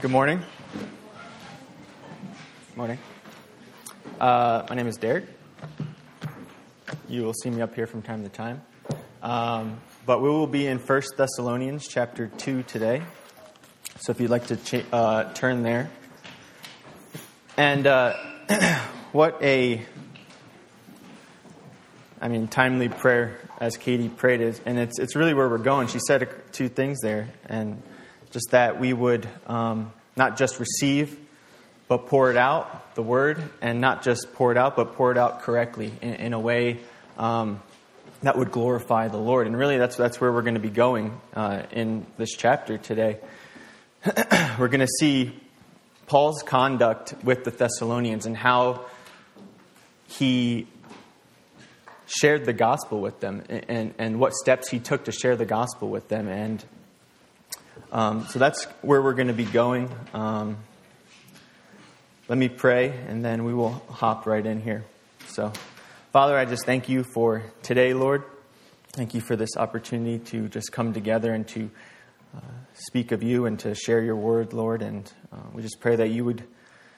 Good morning. Good Morning. Uh, my name is Derek. You will see me up here from time to time. Um, but we will be in 1 Thessalonians chapter 2 today. So if you'd like to cha- uh, turn there. And uh, what a, I mean, timely prayer as Katie prayed it. And it's, it's really where we're going. She said two things there. And just that we would um, not just receive, but pour it out, the word, and not just pour it out, but pour it out correctly in, in a way um, that would glorify the Lord. And really, that's, that's where we're going to be going uh, in this chapter today. we're going to see Paul's conduct with the Thessalonians and how he shared the gospel with them and, and, and what steps he took to share the gospel with them. And um, so that's where we're going to be going. Um, let me pray, and then we will hop right in here. So, Father, I just thank you for today, Lord. Thank you for this opportunity to just come together and to uh, speak of you and to share your word, Lord. And uh, we just pray that you would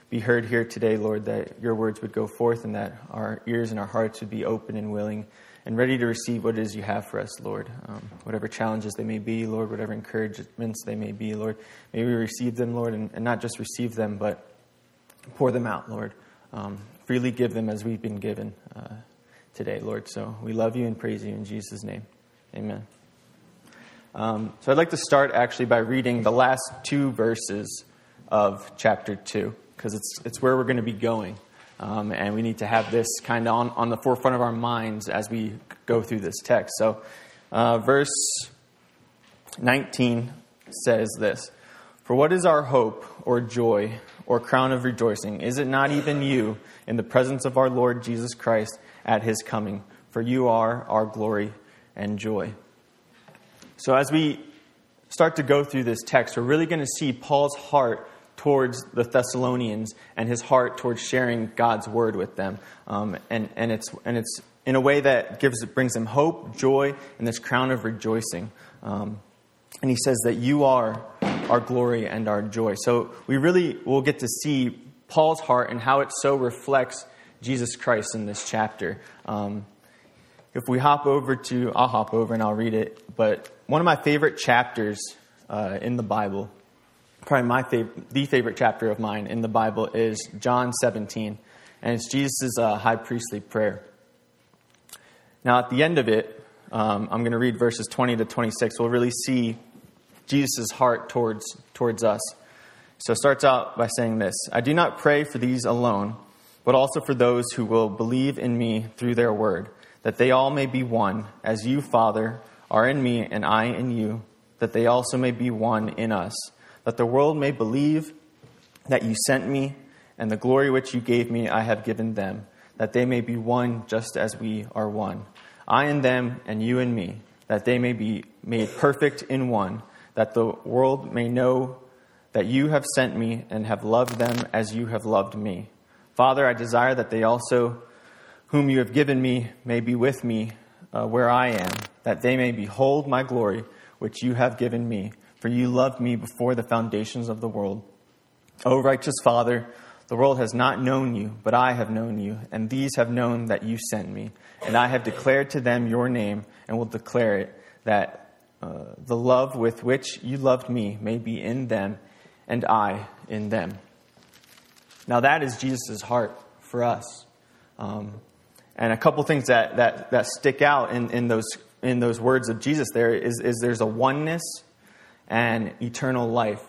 be heard here today, Lord, that your words would go forth and that our ears and our hearts would be open and willing and ready to receive what it is you have for us, Lord. Um, whatever challenges they may be, Lord, whatever encouragements they may be, Lord, may we receive them, Lord, and, and not just receive them, but pour them out, Lord. Um, freely give them as we've been given uh, today, Lord. So we love you and praise you in Jesus' name. Amen. Um, so I'd like to start actually by reading the last two verses of chapter 2, because it's, it's where we're going to be going. Um, and we need to have this kind of on, on the forefront of our minds as we go through this text. So, uh, verse 19 says this For what is our hope or joy or crown of rejoicing? Is it not even you in the presence of our Lord Jesus Christ at his coming? For you are our glory and joy. So, as we start to go through this text, we're really going to see Paul's heart towards the Thessalonians and his heart towards sharing God's word with them. Um, and, and, it's, and it's in a way that gives, brings him hope, joy, and this crown of rejoicing. Um, and he says that you are our glory and our joy. So we really will get to see Paul's heart and how it so reflects Jesus Christ in this chapter. Um, if we hop over to, I'll hop over and I'll read it, but one of my favorite chapters uh, in the Bible probably my the favorite chapter of mine in the Bible is John 17, and it's Jesus' uh, high priestly prayer. Now, at the end of it, um, I'm going to read verses 20 to 26. We'll really see Jesus' heart towards, towards us. So it starts out by saying this I do not pray for these alone, but also for those who will believe in me through their word, that they all may be one, as you, Father, are in me and I in you, that they also may be one in us that the world may believe that you sent me, and the glory which you gave me I have given them, that they may be one just as we are one. I and them, and you and me, that they may be made perfect in one, that the world may know that you have sent me and have loved them as you have loved me. Father, I desire that they also, whom you have given me, may be with me uh, where I am, that they may behold my glory, which you have given me for you loved me before the foundations of the world. O righteous Father, the world has not known you, but I have known you, and these have known that you sent me. And I have declared to them your name, and will declare it, that uh, the love with which you loved me may be in them, and I in them. Now, that is Jesus' heart for us. Um, and a couple things that, that, that stick out in, in, those, in those words of Jesus there is, is there's a oneness and eternal life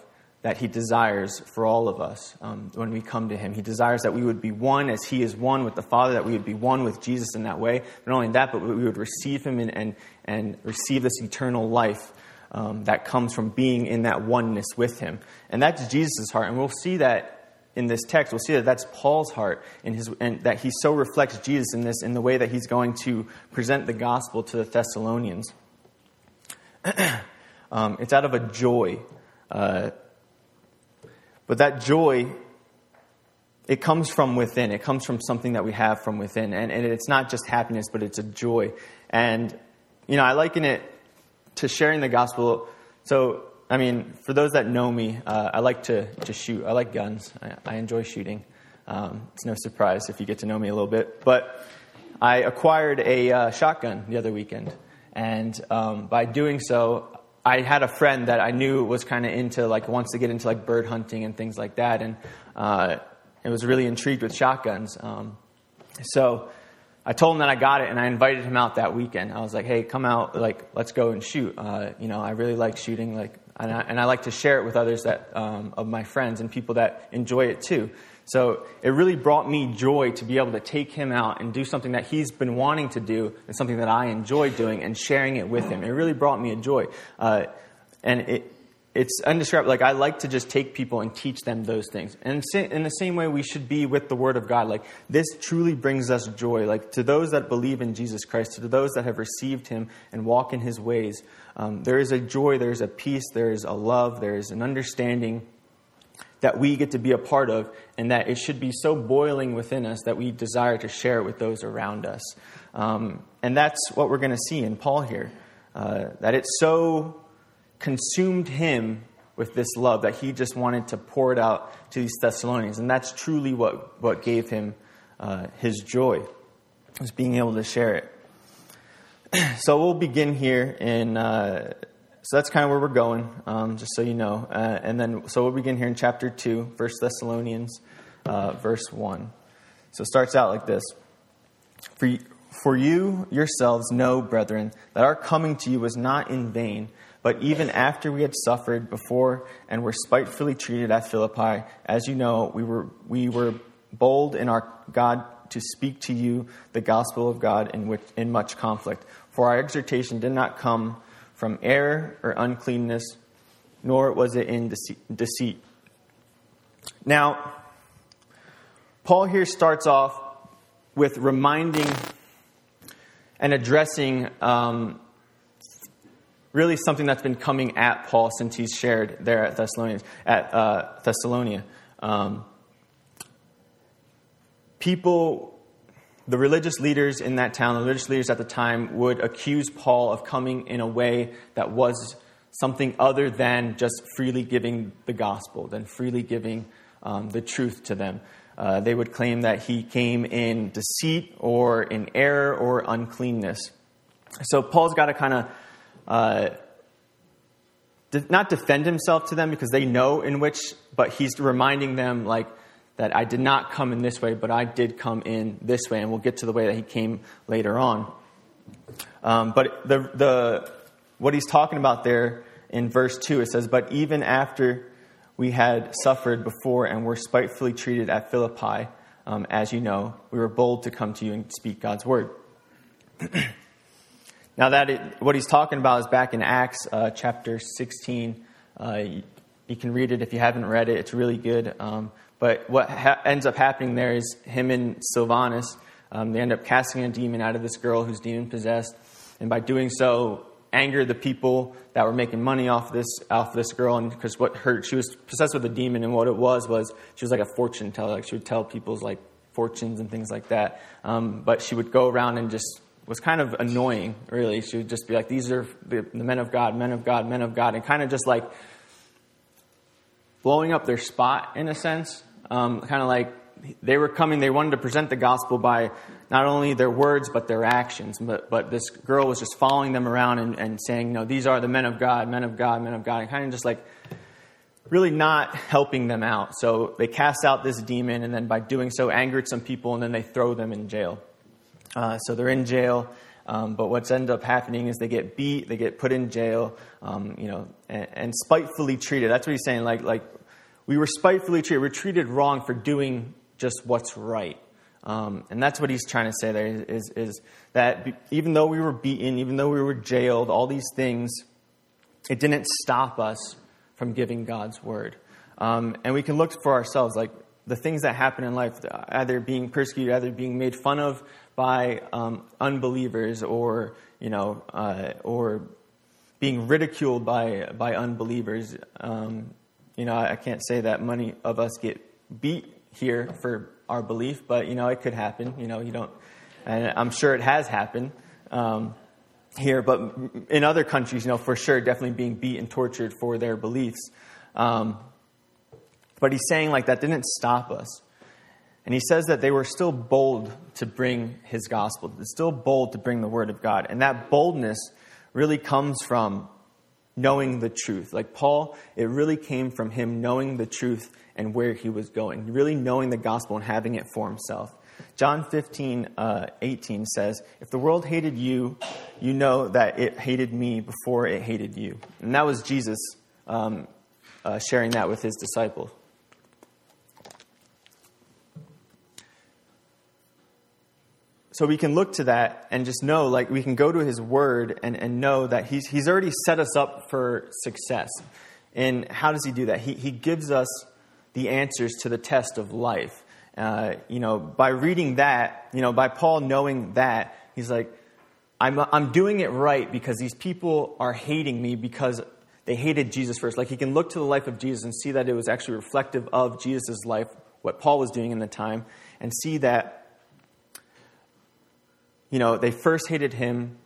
that he desires for all of us um, when we come to him. He desires that we would be one as he is one with the Father, that we would be one with Jesus in that way. Not only that, but we would receive him and, and, and receive this eternal life um, that comes from being in that oneness with him. And that's Jesus' heart. And we'll see that in this text. We'll see that that's Paul's heart, in his, and that he so reflects Jesus in this in the way that he's going to present the gospel to the Thessalonians. Um, it's out of a joy. Uh, but that joy, it comes from within. It comes from something that we have from within. And, and it's not just happiness, but it's a joy. And, you know, I liken it to sharing the gospel. So I mean, for those that know me, uh, I like to, to shoot. I like guns. I, I enjoy shooting. Um, it's no surprise if you get to know me a little bit. But I acquired a uh, shotgun the other weekend. And um, by doing so, I had a friend that I knew was kind of into, like, wants to get into, like, bird hunting and things like that. And uh, was really intrigued with shotguns. Um, so I told him that I got it, and I invited him out that weekend. I was like, "Hey, come out, like, let's go and shoot." Uh, you know, I really like shooting, like, and I, and I like to share it with others that um, of my friends and people that enjoy it too. So it really brought me joy to be able to take him out and do something that he's been wanting to do and something that I enjoy doing and sharing it with him. It really brought me a joy, uh, and it it's undescribable. Like I like to just take people and teach them those things. And in the same way, we should be with the Word of God. Like this truly brings us joy. Like to those that believe in Jesus Christ, to those that have received Him and walk in His ways, um, there is a joy, there is a peace, there is a love, there is an understanding that we get to be a part of, and that it should be so boiling within us that we desire to share it with those around us. Um, and that's what we're going to see in Paul here. Uh, that it so consumed him with this love that he just wanted to pour it out to these Thessalonians. And that's truly what, what gave him uh, his joy, was being able to share it. so we'll begin here in, uh, so that's kind of where we're going, um, just so you know. Uh, and then, so we'll begin here in chapter 2, First Thessalonians, uh, verse 1. So it starts out like this. For, for you yourselves know, brethren, that our coming to you was not in vain. But even after we had suffered before and were spitefully treated at Philippi, as you know, we were, we were bold in our God to speak to you the gospel of God in, which, in much conflict. For our exhortation did not come from error or uncleanness, nor was it in deceit. Now, Paul here starts off with reminding and addressing um, really something that's been coming at Paul since he's shared there at Thessalonians, at uh, Thessalonia. Um, people, the religious leaders in that town, the religious leaders at the time, would accuse Paul of coming in a way that was something other than just freely giving the gospel, than freely giving um, the truth to them. Uh, they would claim that he came in deceit or in error or uncleanness. So Paul's got to kind of uh, not defend himself to them because they know in which, but he's reminding them like that I did not come in this way, but I did come in this way, and we'll get to the way that he came later on. Um, but the the what he's talking about there in verse two, it says, "But even after we had suffered before and were spitefully treated at Philippi, um, as you know, we were bold to come to you and speak God's word." Now, that it, what he's talking about is back in Acts uh, chapter 16. Uh, you, you, can read it if you haven't read it, it's really good. Um, but what ha- ends up happening there is him and Silvanus, um, they end up casting a demon out of this girl who's demon possessed. And by doing so, anger the people that were making money off this off this girl and because what her she was possessed with a demon and what it was was she was like a fortune teller like she would tell people's like fortunes and things like that um, but she would go around and just was kind of annoying, really. She would just be like, These are the, men of God, men of God, men of God, and kind of just like blowing up their spot in a sense. Um, kind of like they were coming, they wanted to present the gospel by not only their words, but their actions. But, but this girl was just following them around and, and saying, No, these are the men of God, men of God, men of God, and kind of just like really not helping them out. So they cast out this demon, and then by doing so, angered some people, and then they throw them in jail. Uh, so they're in jail. Um, but what's ended up happening is they get beat, they get put in jail, um, you know, and, and, spitefully treated. That's what he's saying. Like, like we were spitefully treated. We are treated wrong for doing just what's right. Um, and that's what he's trying to say there is, is that even though we were beaten, even though we were jailed, all these things, it didn't stop us from giving God's word. Um, and we can look for ourselves, like the things that happen in life, either being persecuted, either being made fun of by um, unbelievers or, you know, uh, or being ridiculed by, by unbelievers. Um, you know, I can't say that many of us get beat here for our belief, but, you know, it could happen. You know, you don't, and I'm sure it has happened. Um, here, but in other countries, you know, for sure, definitely being beat and tortured for their beliefs. Um, but he's saying like that didn't stop us. And he says that they were still bold to bring his gospel, still bold to bring the word of God. And that boldness really comes from knowing the truth. Like Paul, it really came from him knowing the truth and where he was going, really knowing the gospel and having it for himself. John 15, uh, 18 says, If the world hated you, you know that it hated me before it hated you. And that was Jesus um, uh, sharing that with his disciples. So we can look to that and just know, like, we can go to his word and, and know that he's, he's already set us up for success. And how does he do that? He, he gives us the answers to the test of life. Uh, you know, by reading that, you know, by Paul knowing that, he's like, I'm, I'm doing it right because these people are hating me because they hated Jesus first. Like he can look to the life of Jesus and see that it was actually reflective of Jesus' life, what Paul was doing in the time, and see that you know, they first hated him,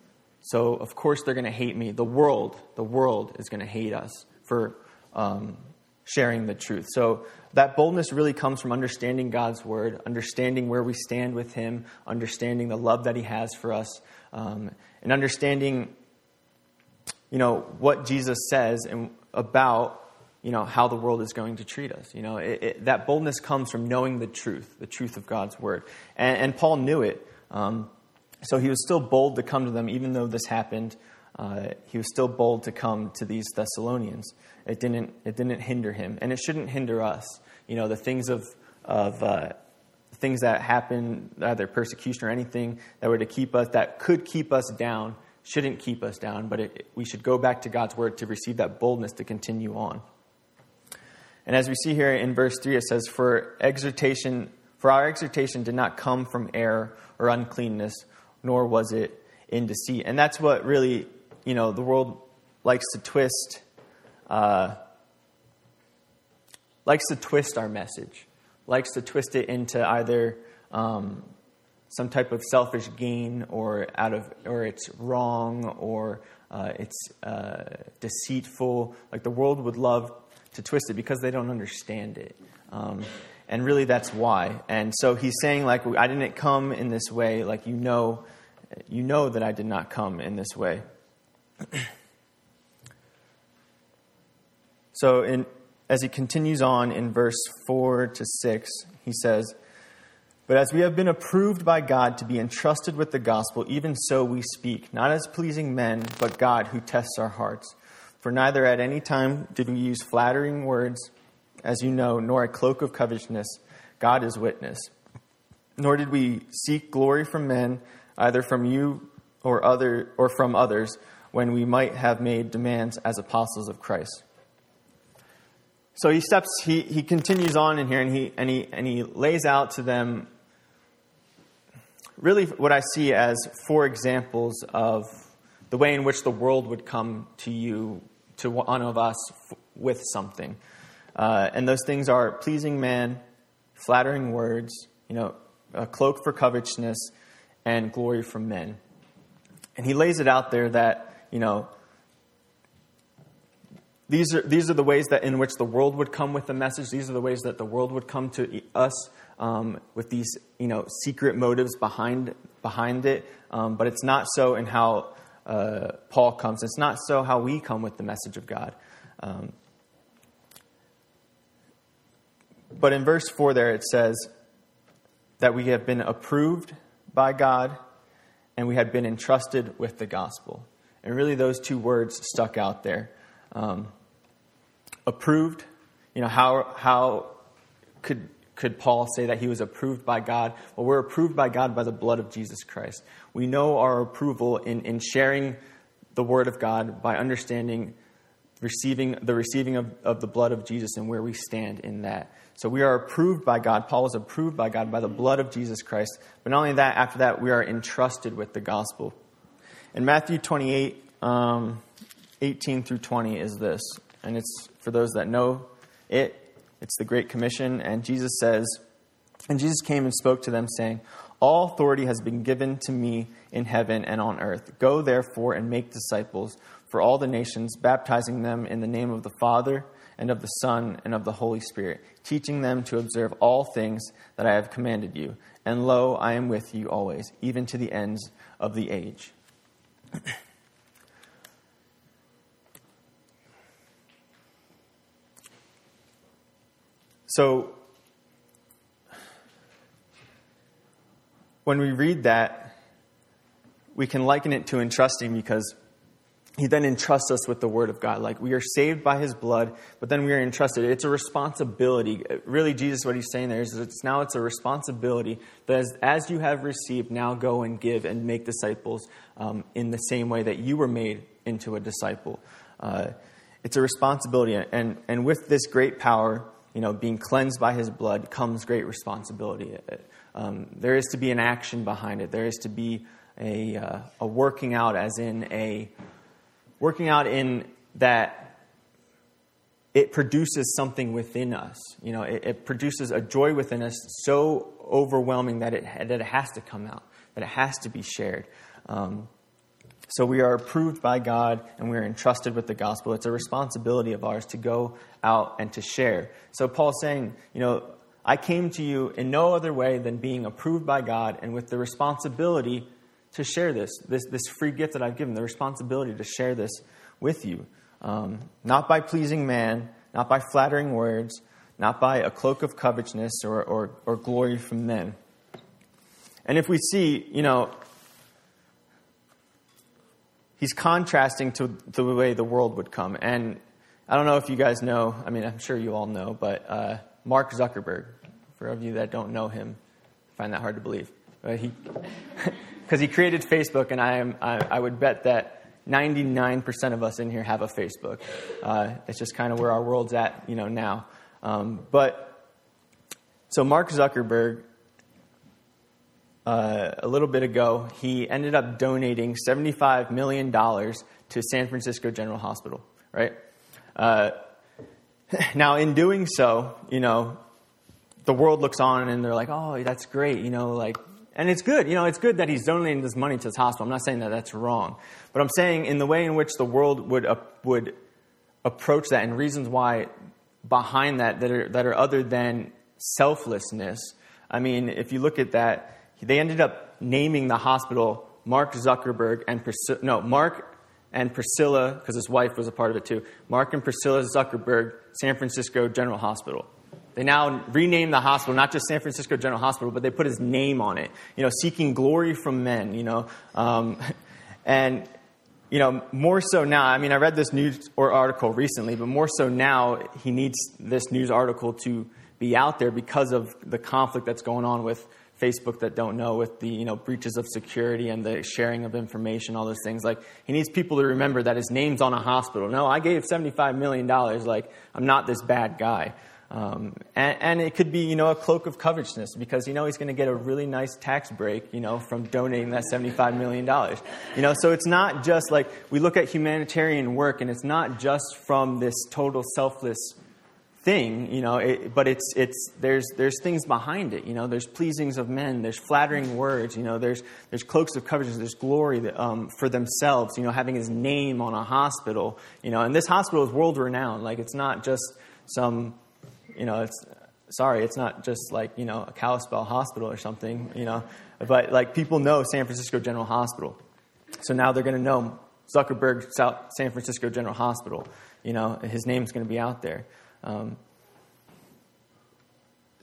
so of course they're going to hate me. The world, the world is going to hate us for um, sharing the truth. So that boldness really comes from understanding God's word, understanding where we stand with Him, understanding the love that He has for us, um, and understanding, you know, what Jesus says and about you know how the world is going to treat us. You know, it, it, that boldness comes from knowing the truth, the truth of God's word, and, and Paul knew it. Um, so he was still bold to come to them, even though this happened. Uh, he was still bold to come to these Thessalonians. It didn't, it didn't hinder him, and it shouldn't hinder us. You know, the things of, of uh, things that happen, either persecution or anything that were to keep us, that could keep us down, shouldn't keep us down, but it, we should go back to God's word to receive that boldness to continue on. And as we see here in verse 3, it says, For exhortation, for our exhortation did not come from error or uncleanness nor was it in deceit. And that's what really, you know, the world likes to twist, uh, likes to twist our message, likes to twist it into either um, some type of selfish gain, or out of, or it's wrong, or uh, it's uh, deceitful. Like the world would love to twist it because they don't understand it. Um, and really that's why. And so he's saying, like, I didn't come in this way, like, you know, you know that I did not come in this way. so, in, as he continues on in verse 4 to 6, he says, But as we have been approved by God to be entrusted with the gospel, even so we speak, not as pleasing men, but God who tests our hearts. For neither at any time did we use flattering words as you know, nor a cloak of covetousness. God is witness. Nor did we seek glory from men, either from you or other or from others, when we might have made demands as apostles of Christ. So he steps, he, he continues on in here and he, and, he, and he lays out to them really what I see as four examples of the way in which the world would come to you, to one of us, with something. Uh, and those things are pleasing man, flattering words, you know, a cloak for covetousness, and glory from men. And he lays it out there that, you know, these are, these are the ways that in which the world would come with the message. These are the ways that the world would come to us um, with these, you know, secret motives behind, behind it. Um, but it's not so in how uh, Paul comes. It's not so how we come with the message of God. Um, But in verse 4 there it says that we have been approved by God and we had been entrusted with the gospel. And really, those two words stuck out there. Um, approved, you know, how, how could, could Paul say that he was approved by God? Well, we're approved by God by the blood of Jesus Christ. We know our approval in, in sharing the word of God by understanding receiving the receiving of, of the blood of Jesus and where we stand in that. So we are approved by God. Paul is approved by God by the blood of Jesus Christ. But not only that, after that, we are entrusted with the gospel. In Matthew 28, um, 18 through 20 is this. And it's for those that know it, it's the Great Commission. And Jesus says, And Jesus came and spoke to them, saying, All authority has been given to me in heaven and on earth. Go therefore and make disciples for all the nations, baptizing them in the name of the Father and of the Son and of the Holy Spirit, teaching them to observe all things that I have commanded you. And lo, I am with you always, even to the ends of the age. so, when we read that, we can liken it to entrusting because he then entrusts us with the word of God. Like we are saved by his blood, but then we are entrusted. It's a responsibility. Really, Jesus, what he's saying there is it's now it's a responsibility that as, as you have received, now go and give and make disciples um, in the same way that you were made into a disciple. Uh, it's a responsibility, and, and with this great power, you know, being cleansed by his blood comes great responsibility. Um, there is to be an action behind it. There is to be a, uh, a working out, as in a working out in that it produces something within us. You know, it, it, produces a joy within us so overwhelming that it, that it has to come out, that it has to be shared. Um, so we are approved by God and we are entrusted with the gospel. It's a responsibility of ours to go out and to share. So Paul's saying, you know, I came to you in no other way than being approved by God and with the responsibility to share this, this, this free gift that I've given, the responsibility to share this with you. Um, not by pleasing man, not by flattering words, not by a cloak of covetousness or, or, or glory from men. And if we see, you know, he's contrasting to the way the world would come. And I don't know if you guys know, I mean, I'm sure you all know, but uh, Mark Zuckerberg, for of you that don't know him, find that hard to believe. But he, because he created Facebook, and I, am, I, I, would bet that 99% of us in here have a Facebook. Uh, it's just kind of where our world's at, you know, now. Um, but so Mark Zuckerberg, uh, a little bit ago, he ended up donating $75 million to San Francisco General Hospital, right? Uh, now, in doing so, you know, the world looks on and they're like, oh, that's great. You know, like, and it's good. You know, it's good that he's donating this money to this hospital. I'm not saying that that's wrong. But I'm saying in the way in which the world would, uh, would approach that and reasons why behind that that are, that are other than selflessness. I mean, if you look at that, they ended up naming the hospital Mark Zuckerberg and Priscilla, no, Mark and Priscilla, because his wife was a part of it too, Mark and Priscilla Zuckerberg San Francisco General Hospital. They now rename the hospital, not just San Francisco General Hospital, but they put his name on it, you know, seeking glory from men, you know. Um, and, you know, more so now, I mean, I read this news or article recently, but more so now, he needs this news article to be out there because of the conflict that's going on with Facebook that don't know with the you know breaches of security and the sharing of information, all those things. Like he needs people to remember that his name's on a hospital. No, I gave seventy five million dollars. Like I'm not this bad guy. Um, and, and, it could be, you know, a cloak of covetousness because you know he's going to get a really nice tax break, you know, from donating that $75 million. You know, so it's not just like we look at humanitarian work and it's not just from this total selfless thing, you know, it, but it's, it's, there's, there's things behind it, you know, there's pleasings of men, there's flattering words, you know, there's, there's cloaks of covetousness, there's glory that, um, for themselves, you know, having his name on a hospital, you know, and this hospital is world renowned. Like, it's not just some, you know, it's, sorry, it's not just like, you know, a Kalispell hospital or something, you know, but like people know San Francisco General Hospital. So now they're going to know Zuckerberg South San Francisco General Hospital. You know, his name's going to be out there. Um,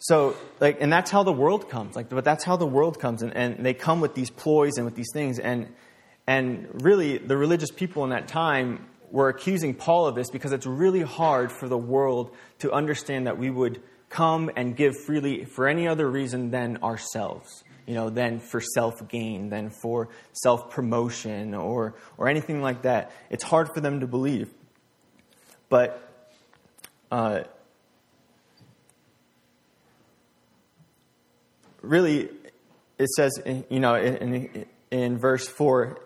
so, like, and that's how the world comes. Like, but that's how the world comes, and, and they come with these ploys and with these things, and and really, the religious people in that time were accusing Paul of this because it's really hard for the world to understand that we would come and give freely for any other reason than ourselves. You know, than for self gain, than for self promotion, or or anything like that. It's hard for them to believe. But uh, really, it says, you know, in, in verse 4,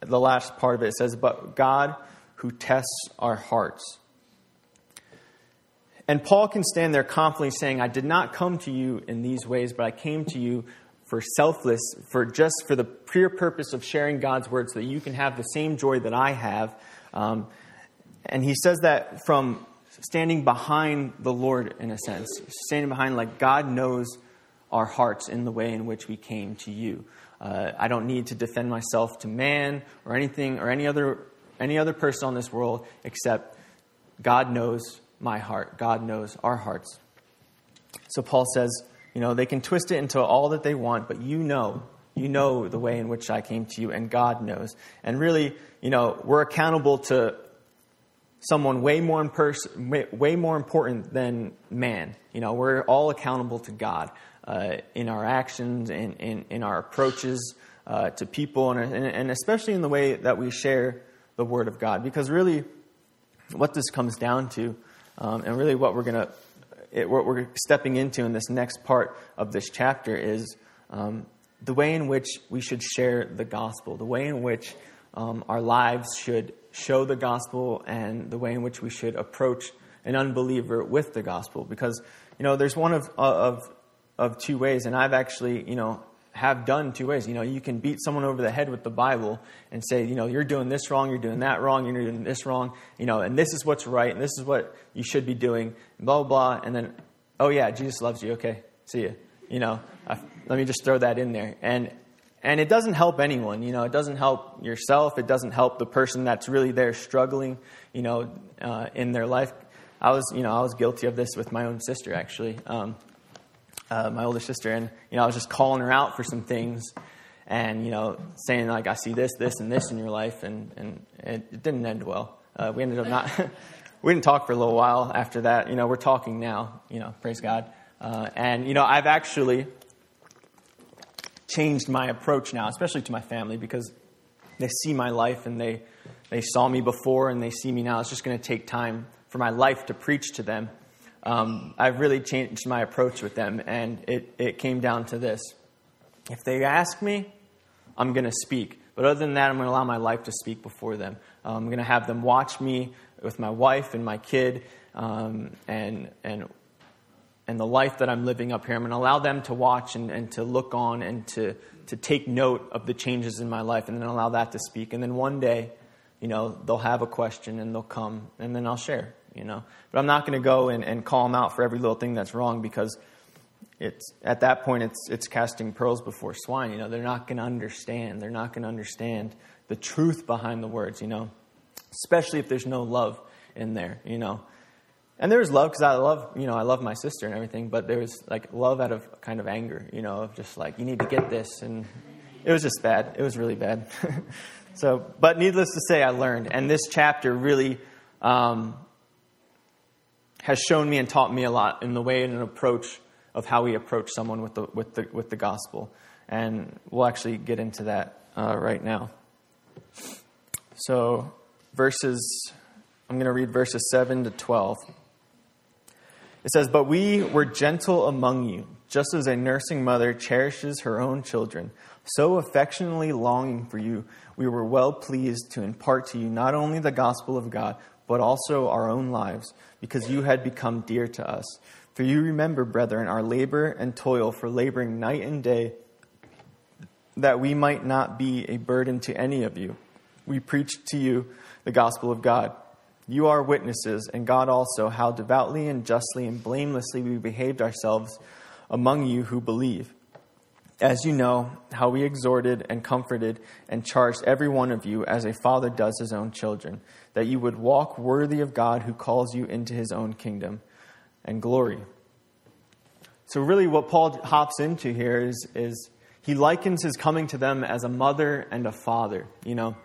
the last part of it says, But God who tests our hearts. And Paul can stand there confidently saying, I did not come to you in these ways, but I came to you for selfless, for just for the pure purpose of sharing God's word so that you can have the same joy that I have. Um, and he says that from standing behind the Lord in a sense, standing behind like God knows our hearts in the way in which we came to you. Uh, I don't need to defend myself to man or anything or any other any other person on this world except God knows my heart. God knows our hearts. So Paul says, you know, they can twist it into all that they want, but you know, you know the way in which I came to you, and God knows. And really, you know, we're accountable to someone way more, way, way more important than man. You know, we're all accountable to God uh, in our actions, in, in, in our approaches uh, to people, and, and especially in the way that we share the Word of God. Because really, what this comes down to, um, and really what we're going to it, what we're stepping into in this next part of this chapter is um, the way in which we should share the gospel, the way in which um, our lives should show the gospel, and the way in which we should approach an unbeliever with the gospel. Because you know, there's one of of of two ways, and I've actually you know have done two ways. You know, you can beat someone over the head with the Bible and say, you know, you're doing this wrong, you're doing that wrong, you're doing this wrong, you know, and this is what's right, and this is what you should be doing, blah, blah, blah. And then, oh, yeah, Jesus loves you. Okay, see you. You know, I, let me just throw that in there. And, and it doesn't help anyone. You know, it doesn't help yourself. It doesn't help the person that's really there struggling, you know, uh, in their life. I was, you know, I was guilty of this with my own sister, actually. Um, uh, my older sister, and you know, I was just calling her out for some things, and you know, saying like, "I see this, this, and this in your life," and and it, it didn't end well. Uh, we ended up not. we didn't talk for a little while after that. You know, we're talking now. You know, praise God. Uh, and you know, I've actually changed my approach now, especially to my family, because they see my life and they they saw me before and they see me now. It's just going to take time for my life to preach to them um, I've really changed my approach with them, and it, it came down to this. If they ask me, I'm going to speak. But other than that, I'm going to allow my life to speak before them. Um, I'm going to have them watch me with my wife and my kid um, and, and, and the life that I'm living up here. I'm going to allow them to watch and, and to look on and to, to take note of the changes in my life and then allow that to speak. And then one day, you know, they'll have a question and they'll come and then I'll share you know. But I'm not going to go and, and call them out for every little thing that's wrong because it's at that point it's it's casting pearls before swine. You know, they're not going to understand. They're not going to understand the truth behind the words. You know, especially if there's no love in there. You know. And there was love because I love, you know, I love my sister and everything, but there was like love out of kind of anger, you know, of just like, you need to get this. And it was just bad. It was really bad. so, but needless to say, I learned. And this chapter really um, has shown me and taught me a lot in the way and an approach of how we approach someone with the, with the, with the gospel. And we'll actually get into that uh, right now. So, verses, I'm going to read verses 7 to 12. It says, But we were gentle among you, just as a nursing mother cherishes her own children. So affectionately longing for you, we were well pleased to impart to you not only the gospel of God, but also our own lives, because you had become dear to us. For you remember, brethren, our labor and toil for laboring night and day, that we might not be a burden to any of you. We preached to you the gospel of God. You are witnesses, and God also, how devoutly and justly and blamelessly we behaved ourselves among you who believe. As you know, how we exhorted and comforted and charged every one of you as a father does his own children that you would walk worthy of God who calls you into his own kingdom and glory. So, really, what Paul hops into here is, is he likens his coming to them as a mother and a father, you know.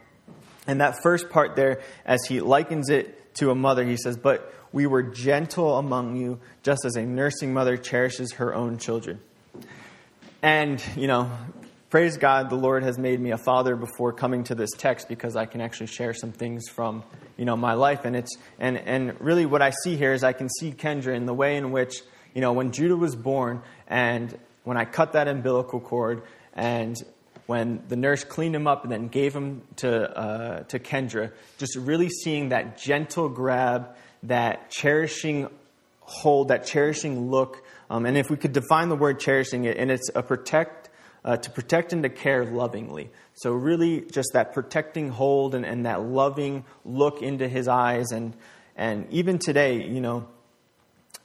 And that first part there, as he likens it to a mother, he says, But we were gentle among you, just as a nursing mother cherishes her own children. And, you know, praise God, the Lord has made me a father before coming to this text because I can actually share some things from you know my life and it's and and really what I see here is I can see Kendra in the way in which you know when Judah was born and when I cut that umbilical cord and when the nurse cleaned him up and then gave him to uh, to Kendra, just really seeing that gentle grab, that cherishing hold, that cherishing look. Um, and if we could define the word cherishing, it, and it's a protect uh, to protect and to care lovingly. So, really, just that protecting hold and, and that loving look into his eyes. And, and even today, you know,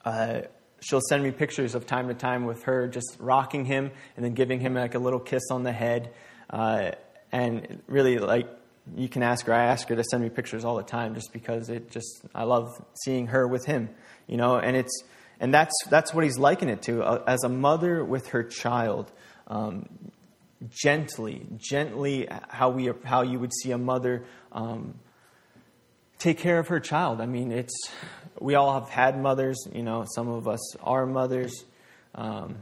uh, she'll send me pictures of time to time with her just rocking him and then giving him like a little kiss on the head. Uh, and really, like, you can ask her. I ask her to send me pictures all the time just because it just, I love seeing her with him, you know, and it's, and that's, that's what he's likened it to. Uh, as a mother with her child, um, gently, gently, how, we, how you would see a mother um, take care of her child. I mean, it's, we all have had mothers, you know, some of us are mothers, um,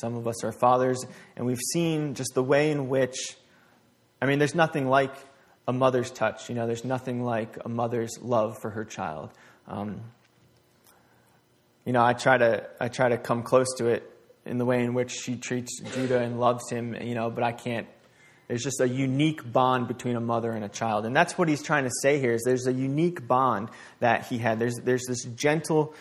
some of us are fathers, and we've seen just the way in which, I mean, there's nothing like a mother's touch, you know, there's nothing like a mother's love for her child. Um, you know, I try to I try to come close to it in the way in which she treats Judah and loves him, you know, but I can't. There's just a unique bond between a mother and a child. And that's what he's trying to say here is there's a unique bond that he had. There's there's this gentle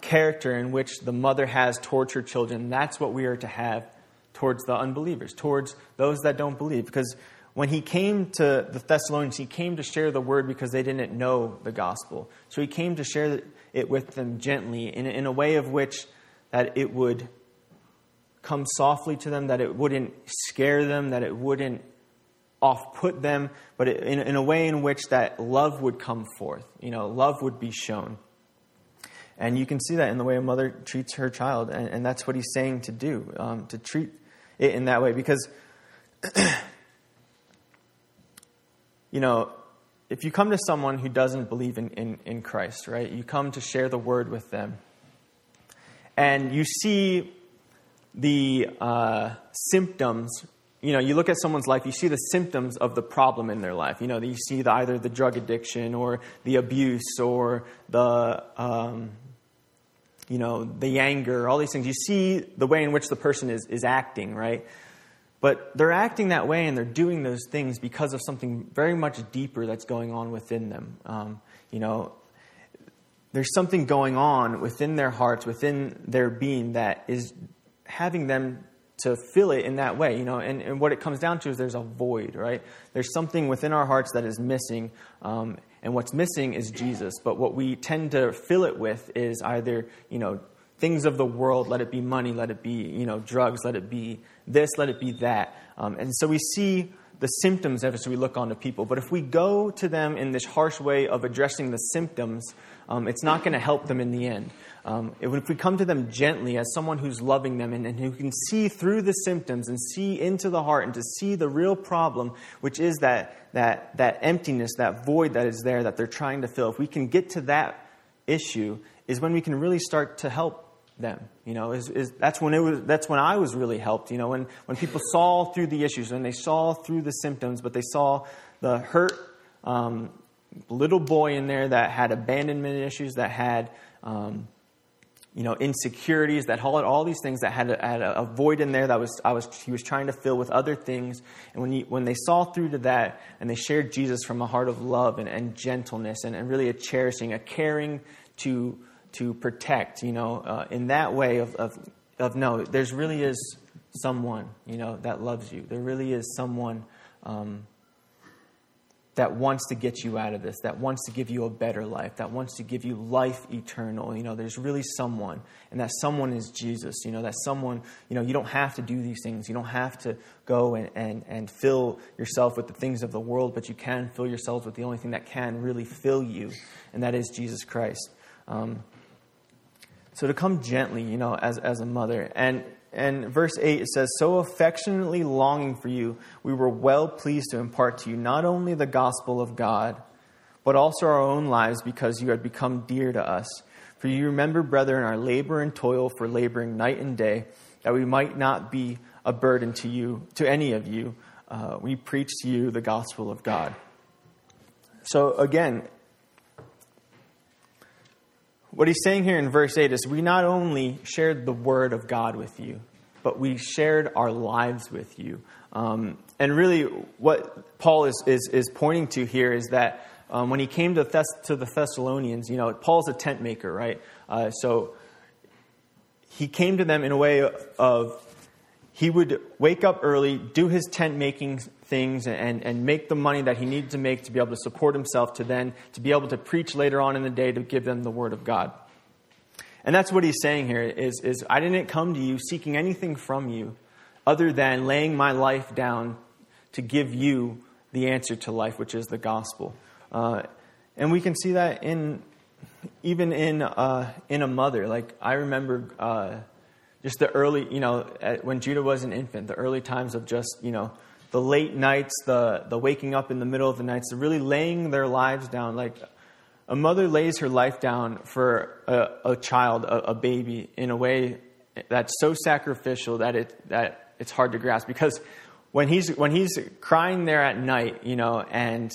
character in which the mother has towards her children. That's what we are to have towards the unbelievers, towards those that don't believe. Because when he came to the Thessalonians, he came to share the word because they didn't know the gospel. So he came to share it with them gently in, in a way of which that it would come softly to them, that it wouldn't scare them, that it wouldn't off put them, but it, in, in a way in which that love would come forth. You know, love would be shown. And you can see that in the way a mother treats her child, and, and that's what he's saying to do, um, to treat it in that way. Because, you know, if you come to someone who doesn't believe in, in, in Christ, right, you come to share the word with them, and you see the uh, symptoms. You know, you look at someone's life, you see the symptoms of the problem in their life. You know, you see the, either the drug addiction or the abuse or the, um, you know, the anger, all these things. You see the way in which the person is, is acting, right? But they're acting that way and they're doing those things because of something very much deeper that's going on within them. Um, you know, there's something going on within their hearts, within their being that is having them to fill it in that way, you know, and, and what it comes down to is there's a void, right? There's something within our hearts that is missing, um, and what's missing is Jesus. But what we tend to fill it with is either, you know, things of the world, let it be money, let it be, you know, drugs, let it be this, let it be that. Um, and so we see the symptoms as we look onto people. But if we go to them in this harsh way of addressing the symptoms, um, it's not going to help them in the end. Um, if we come to them gently as someone who's loving them and, and, who can see through the symptoms and see into the heart and to see the real problem, which is that, that, that emptiness, that void that is there that they're trying to fill, if we can get to that issue, is when we can really start to help them. You know, is, is, that's, when it was, that's when I was really helped. You know, when, when people saw through the issues, when they saw through the symptoms, but they saw the hurt um, little boy in there that had abandonment issues, that had, um, you know, insecurities, that all, all these things that had, a, had a, void in there that was, I was, he was trying to fill with other things. And when, you, when they saw through to that and they shared Jesus from a heart of love and, and gentleness and, and really a cherishing, a caring to to protect, you know, uh, in that way of, of, of no, there's really is someone, you know, that loves you. There really is someone um, that wants to get you out of this, that wants to give you a better life, that wants to give you life eternal. You know, there's really someone, and that someone is Jesus. You know, that someone, you know, you don't have to do these things. You don't have to go and, and, and fill yourself with the things of the world, but you can fill yourselves with the only thing that can really fill you, and that is Jesus Christ. Um, so to come gently, you know, as, as a mother. And, and verse 8 it says, So affectionately longing for you, we were well pleased to impart to you not only the gospel of God, but also our own lives because you had become dear to us. For you remember, brethren, our labor and toil for laboring night and day, that we might not be a burden to you, to any of you. Uh, we preach to you the gospel of God. So again, what he's saying here in verse 8 is we not only shared the word of God with you, but we shared our lives with you. Um, and really, what Paul is, is, is pointing to here is that um, when he came to, Thess- to the Thessalonians, you know, Paul's a tent maker, right? Uh, so he came to them in a way of he would wake up early, do his tent making things, and, and make the money that he needed to make to be able to support himself, to then to be able to preach later on in the day to give them the word of God. And that's what he's saying here is, is I didn't come to you seeking anything from you other than laying my life down to give you the answer to life, which is the gospel. Uh, and we can see that in even in uh, in a mother. Like I remember uh, just the early, you know, when Judah was an infant, the early times of just, you know, the late nights, the, the waking up in the middle of the nights, the really laying their lives down. Like a mother lays her life down for a, a child, a, a, baby, in a way that's so sacrificial that it that it's hard to grasp. Because when he's when he's crying there at night, you know, and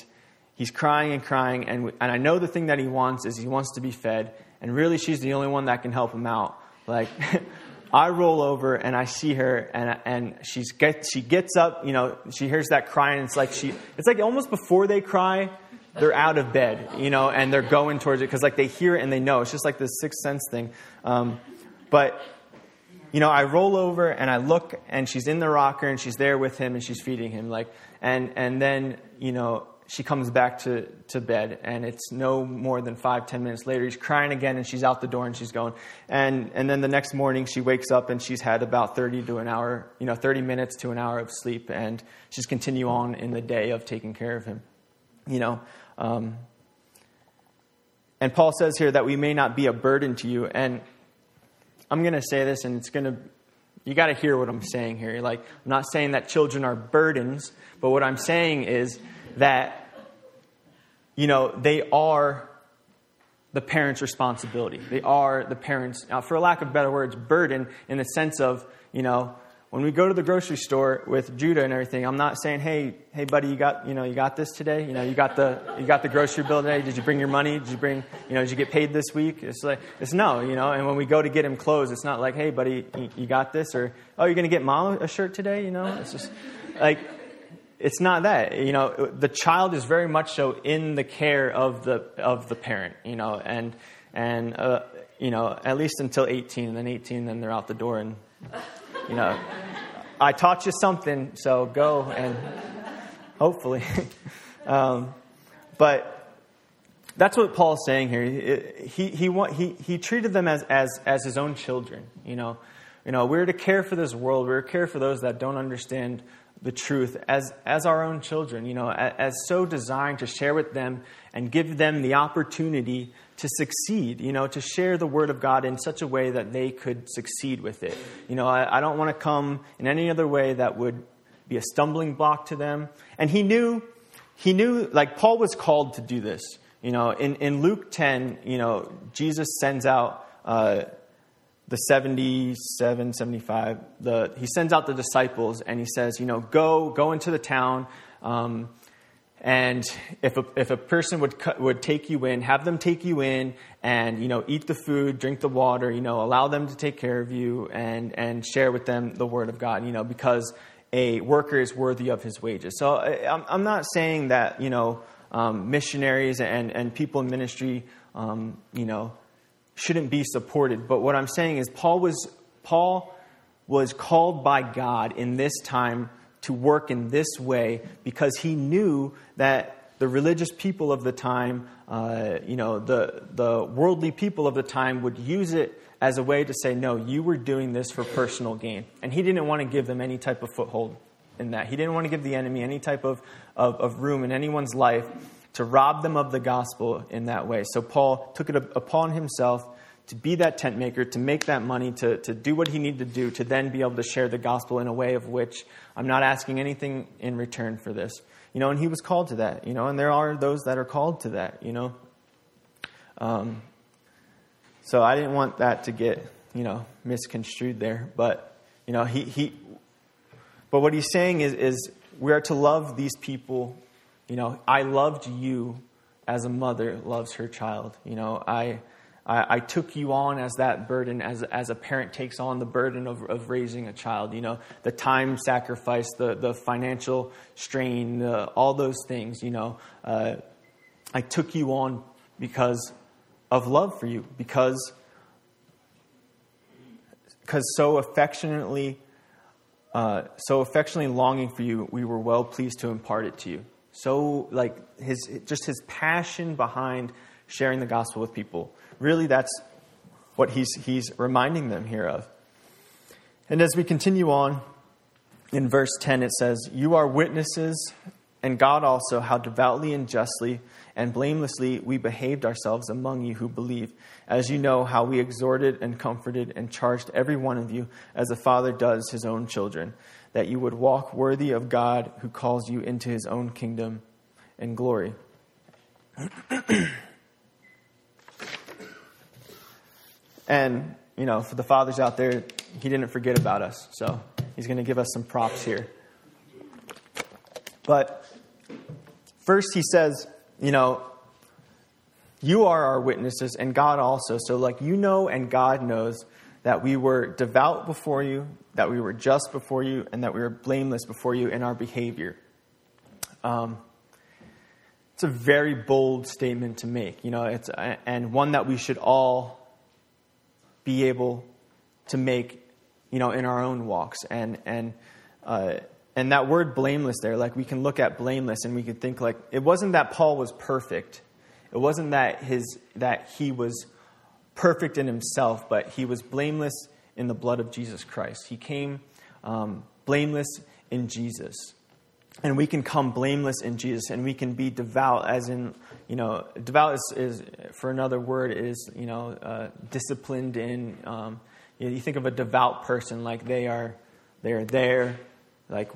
he's crying and crying, and and I know the thing that he wants is he wants to be fed, and really she's the only one that can help him out. Like I roll over and I see her and and she's get, she gets up, you know, she hears that cry, And it's like she, it's like almost before they cry, they're out of bed, you know, and they're going towards it because like they hear it and they know. It's just like this sixth sense thing. Um, but you know, I roll over and I look and she's in the rocker and she's there with him and she's feeding him like and and then you know she comes back to, to bed and it's no more than five ten minutes later. He's crying again and she's out the door and she's going and and then the next morning she wakes up and she's had about 30 to an hour you know 30 minutes to an hour of sleep and she's continue on in the day of taking care of him you know. Um, and paul says here that we may not be a burden to you and i'm going to say this and it's going to you got to hear what i'm saying here. Like i'm not saying that children are burdens but what i'm saying is that, you know, they are the parent's responsibility. They are the parent's, now, for lack of better words, burden in the sense of, you know, when we go to the grocery store with Judah and everything, I'm not saying, hey, hey, buddy, you got, you know, you got this today. You know, you got the, you got the grocery bill today. Did you bring your money? Did you bring, you know, did you get paid this week? It's like, it's no, you know. And when we go to get him clothes, it's not like, hey, buddy, you, you got this, or oh, you're gonna get mom a shirt today. You know, it's just like it's not that. You know, the child is very much so in the care of the of the parent. You know, and and uh, you know at least until 18, and then 18, then they're out the door, and you know, I taught you something, so go and hopefully. um, but that's what Paul's saying here. He, he, he, he treated them as, as, as his own children. You know, you know, we're to care for this world. We're to care for those that don't understand the truth as, as our own children, you know, as, as, so designed to share with them and give them the opportunity to succeed, you know, to share the Word of God in such a way that they could succeed with it. You know, I, I don't want to come in any other way that would be a stumbling block to them. And he knew, he knew, like, Paul was called to do this. You know, in, in Luke 10, you know, Jesus sends out. Uh, the 77, 75, the, he sends out the disciples and he says, you know, go, go into the town. Um, and if a, if a person would, would take you in, have them take you in and, you know, eat the food, drink the water, you know, allow them to take care of you and, and share with them the word of God, you know, because a worker is worthy of his wages. So I, I'm not saying that, you know, um, missionaries and, and people in ministry, um, you know, shouldn't be supported. But what I'm saying is Paul was Paul was called by God in this time to work in this way because he knew that the religious people of the time, uh, you know, the, the worldly people of the time would use it as a way to say, no, you were doing this for personal gain. And he didn't want to give them any type of foothold in that. He didn't want to give the enemy any type of, of, of room in anyone's life to rob them of the gospel in that way. So Paul took it upon himself to be that tent maker, to make that money, to, to do what he needed to do, to then be able to share the gospel in a way of which I'm not asking anything in return for this. You know, and he was called to that, you know, and there are those that are called to that, you know. Um, so I didn't want that to get, you know, misconstrued there. But, you know, he, he but what he's saying is, is we are to love these people you know, I loved you as a mother loves her child. You know, I, I, I, took you on as that burden, as, as a parent takes on the burden of, of raising a child. You know, the time sacrifice, the, the financial strain, all those things, you know. Uh, I took you on because of love for you, because, because so affectionately uh, so affectionately longing for you, we were well pleased to impart it to you. So, like, his, just his passion behind sharing the gospel with people. Really, that's what he's, he's reminding them here of. And as we continue on, in verse 10, it says, You are witnesses, and God also, how devoutly and justly and blamelessly we behaved ourselves among you who believe, as you know how we exhorted and comforted and charged every one of you as a father does his own children, that you would walk worthy of God who calls you into his own kingdom and glory. and, you know, for the fathers out there, he didn't forget about us, so he's going to give us some props here. But first, he says, you know, you are our witnesses and God also. So, like, you know, and God knows that we were devout before you, that we were just before you, and that we were blameless before you in our behavior. Um, it's a very bold statement to make, you know, it's, and one that we should all be able to make, you know, in our own walks. And, and, uh, and that word blameless there, like we can look at blameless and we can think like it wasn't that Paul was perfect. It wasn't that his that he was perfect in himself, but he was blameless in the blood of Jesus Christ. He came um, blameless in Jesus. And we can come blameless in Jesus and we can be devout, as in, you know, devout is, is for another word, is, you know, uh, disciplined in. Um, you, know, you think of a devout person like they are, they are there like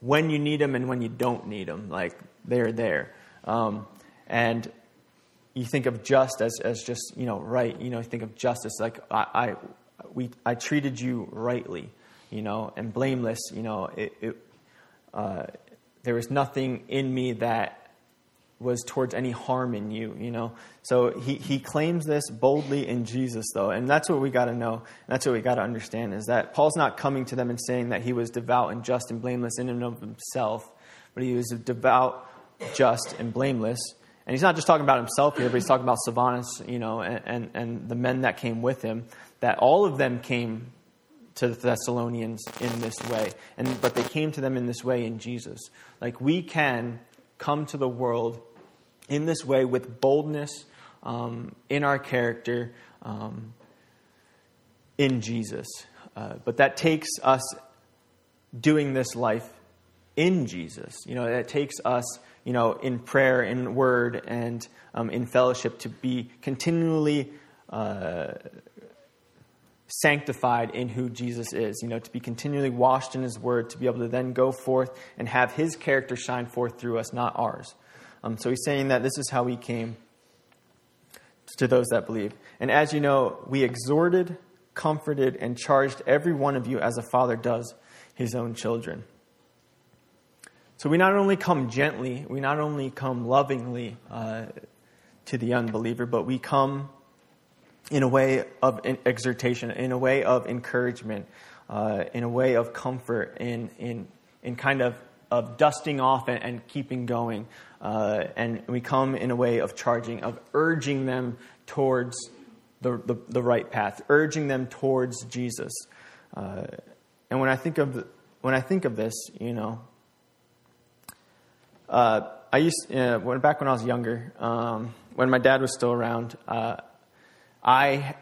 when you need them and when you don't need them, like they're there. Um, and you think of just as, as just, you know, right, you know, think of justice, like I, I, we, I treated you rightly, you know, and blameless, you know, it, it uh, there was nothing in me that was towards any harm in you, you know. So he, he claims this boldly in Jesus, though, and that's what we got to know. That's what we got to understand is that Paul's not coming to them and saying that he was devout and just and blameless in and of himself, but he was devout, just, and blameless. And he's not just talking about himself here, but he's talking about Silvanus, you know, and, and, and the men that came with him, that all of them came to the Thessalonians in this way. And, but they came to them in this way in Jesus. Like we can come to the world in this way with boldness um, in our character um, in Jesus. Uh, but that takes us doing this life in Jesus. You know, it takes us, you know, in prayer, in word, and um, in fellowship to be continually uh, sanctified in who Jesus is. You know, to be continually washed in His Word, to be able to then go forth and have His character shine forth through us, not ours. Um, so he's saying that this is how he came to those that believe. And as you know, we exhorted, comforted, and charged every one of you as a father does his own children. So we not only come gently, we not only come lovingly uh, to the unbeliever, but we come in a way of exhortation, in a way of encouragement, uh, in a way of comfort, in, in, in kind of, of dusting off and, and keeping going. Uh, and we come in a way of charging, of urging them towards the, the, the right path, urging them towards Jesus. Uh, and when I think of when I think of this, you know, uh, I used uh, when back when I was younger, um, when my dad was still around, uh, I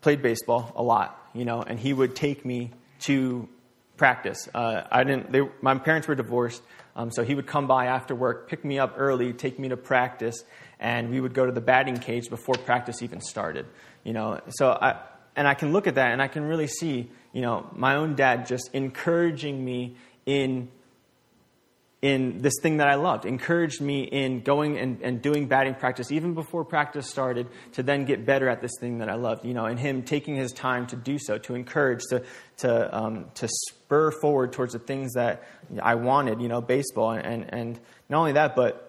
played baseball a lot, you know, and he would take me to practice. Uh, I didn't. They, my parents were divorced, um, so he would come by after work, pick me up early, take me to practice, and we would go to the batting cage before practice even started. You know, so I and I can look at that and I can really see, you know, my own dad just encouraging me in in this thing that I loved, encouraged me in going and, and doing batting practice even before practice started to then get better at this thing that I loved, you know, and him taking his time to do so, to encourage, to, to, um, to spur forward towards the things that I wanted, you know, baseball. And, and not only that, but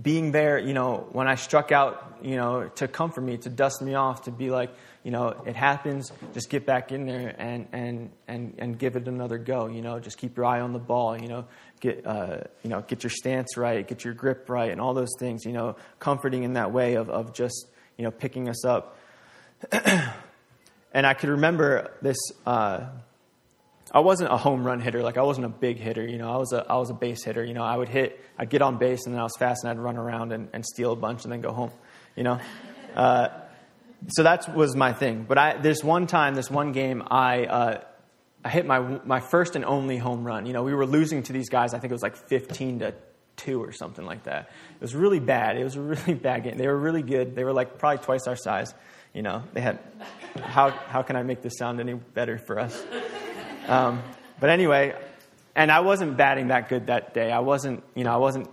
being there, you know, when I struck out, you know, to comfort me, to dust me off, to be like, you know, it happens, just get back in there and, and, and, and give it another go, you know, just keep your eye on the ball, you know, get, uh, you know, get your stance right, get your grip right, and all those things, you know, comforting in that way of, of just, you know, picking us up. and I could remember this, uh, I wasn't a home run hitter. Like I wasn't a big hitter. You know, I was a I was a base hitter. You know, I would hit, I'd get on base, and then I was fast, and I'd run around and, and steal a bunch, and then go home. You know, uh, so that was my thing. But I, this one time, this one game, I uh, I hit my my first and only home run. You know, we were losing to these guys. I think it was like fifteen to two or something like that. It was really bad. It was a really bad game. They were really good. They were like probably twice our size. You know, they had. How how can I make this sound any better for us? Um, but anyway, and I wasn't batting that good that day. I wasn't, you know, I wasn't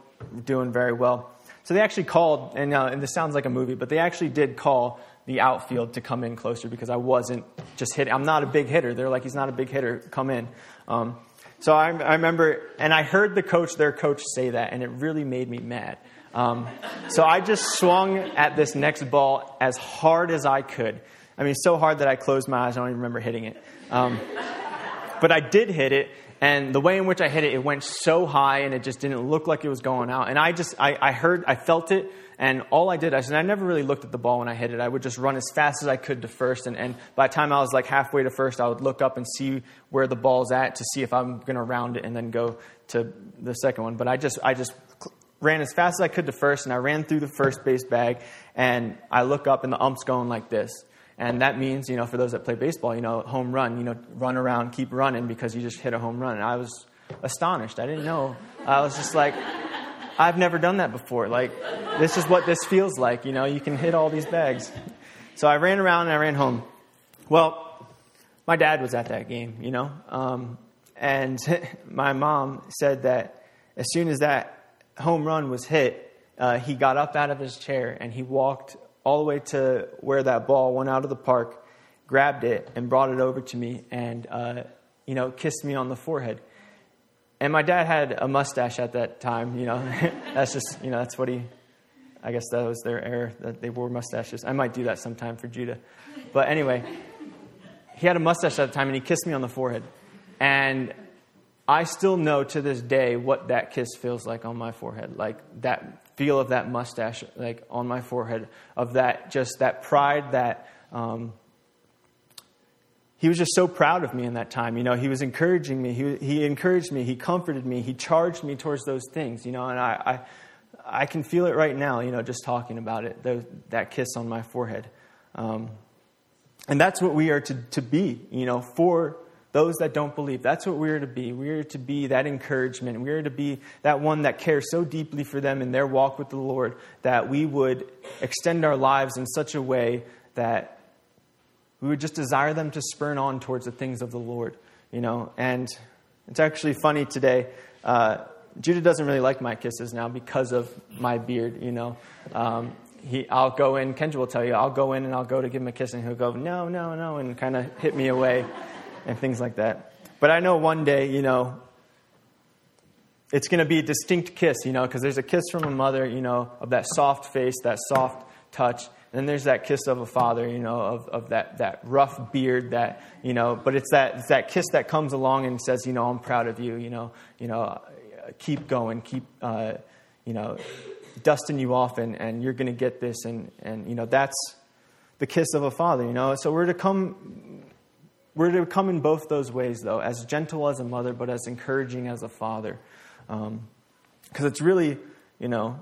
doing very well. So they actually called, and, uh, and this sounds like a movie, but they actually did call the outfield to come in closer because I wasn't just hitting. I'm not a big hitter. They're like, he's not a big hitter. Come in. Um, so I, I, remember, and I heard the coach, their coach, say that, and it really made me mad. Um, so I just swung at this next ball as hard as I could. I mean, so hard that I closed my eyes. I don't even remember hitting it. Um, but I did hit it, and the way in which I hit it, it went so high, and it just didn't look like it was going out. And I just, I, I heard, I felt it, and all I did, I said, I never really looked at the ball when I hit it. I would just run as fast as I could to first, and, and by the time I was like halfway to first, I would look up and see where the ball's at to see if I'm going to round it and then go to the second one. But I just, I just ran as fast as I could to first, and I ran through the first base bag, and I look up, and the ump's going like this. And that means, you know, for those that play baseball, you know, home run, you know, run around, keep running because you just hit a home run. And I was astonished. I didn't know. I was just like, I've never done that before. Like, this is what this feels like, you know, you can hit all these bags. So I ran around and I ran home. Well, my dad was at that game, you know, um, and my mom said that as soon as that home run was hit, uh, he got up out of his chair and he walked all the way to where that ball went out of the park, grabbed it, and brought it over to me and, uh, you know, kissed me on the forehead. And my dad had a mustache at that time, you know. that's just, you know, that's what he, I guess that was their error, that they wore mustaches. I might do that sometime for Judah. But anyway, he had a mustache at the time and he kissed me on the forehead. And I still know to this day what that kiss feels like on my forehead. Like that feel of that mustache like on my forehead of that just that pride that um, he was just so proud of me in that time you know he was encouraging me he, he encouraged me he comforted me he charged me towards those things you know and i i, I can feel it right now you know just talking about it the, that kiss on my forehead um, and that's what we are to, to be you know for those that don't believe. That's what we're to be. We're to be that encouragement. We're to be that one that cares so deeply for them in their walk with the Lord that we would extend our lives in such a way that we would just desire them to spurn on towards the things of the Lord. You know, and it's actually funny today. Uh, Judah doesn't really like my kisses now because of my beard. You know, um, he, I'll go in. Kendra will tell you, I'll go in and I'll go to give him a kiss, and he'll go, no, no, no, and kind of hit me away and things like that. But I know one day, you know, it's going to be a distinct kiss, you know, because there's a kiss from a mother, you know, of that soft face, that soft touch. And then there's that kiss of a father, you know, of, of that, that rough beard that, you know, but it's that, it's that kiss that comes along and says, you know, I'm proud of you, you know, you know, keep going, keep, uh, you know, dusting you off and, and you're going to get this. And, and, you know, that's the kiss of a father, you know. So we're to come we're to come in both those ways, though, as gentle as a mother, but as encouraging as a father. Because um, it's really, you know,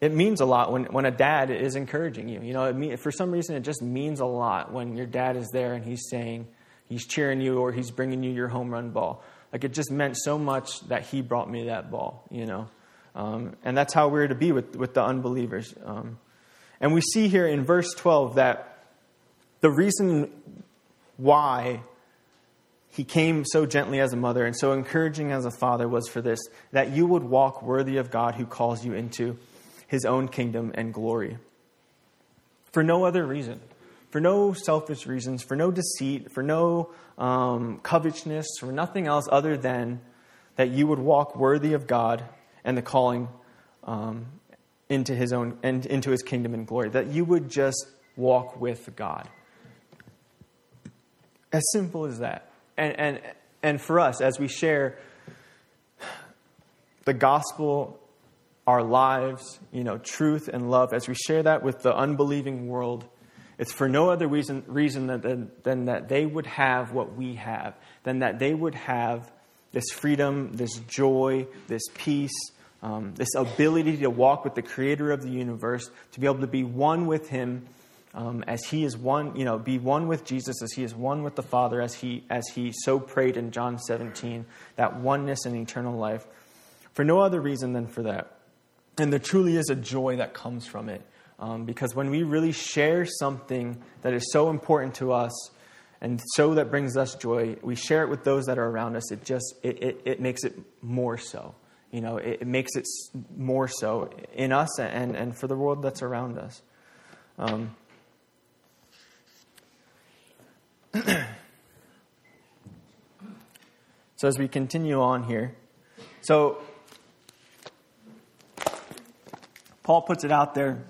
it means a lot when, when a dad is encouraging you. You know, mean, for some reason, it just means a lot when your dad is there and he's saying, he's cheering you or he's bringing you your home run ball. Like, it just meant so much that he brought me that ball, you know. Um, and that's how we're to be with, with the unbelievers. Um, and we see here in verse 12 that the reason why he came so gently as a mother and so encouraging as a father was for this that you would walk worthy of God who calls you into his own kingdom and glory. For no other reason, for no selfish reasons, for no deceit, for no um, covetousness, for nothing else other than that you would walk worthy of God and the calling um, into his own and into his kingdom and glory. That you would just walk with God. As simple as that. And, and, and for us, as we share the gospel, our lives, you know, truth and love, as we share that with the unbelieving world, It's for no other reason, reason than, than that they would have what we have, than that they would have this freedom, this joy, this peace, um, this ability to walk with the creator of the universe, to be able to be one with him um, as he is one, you know, be one with Jesus as he is one with the Father, as he, as he so prayed in John 17, that oneness and eternal life, for no other reason than for that. And there truly is a joy that comes from it. Um, because when we really share something that is so important to us and so that brings us joy, we share it with those that are around us, it just, it, it, it makes it more so. You know, it, it, makes it more so in us and, and for the world that's around us. Um, so as we continue on here, so Paul puts it out there.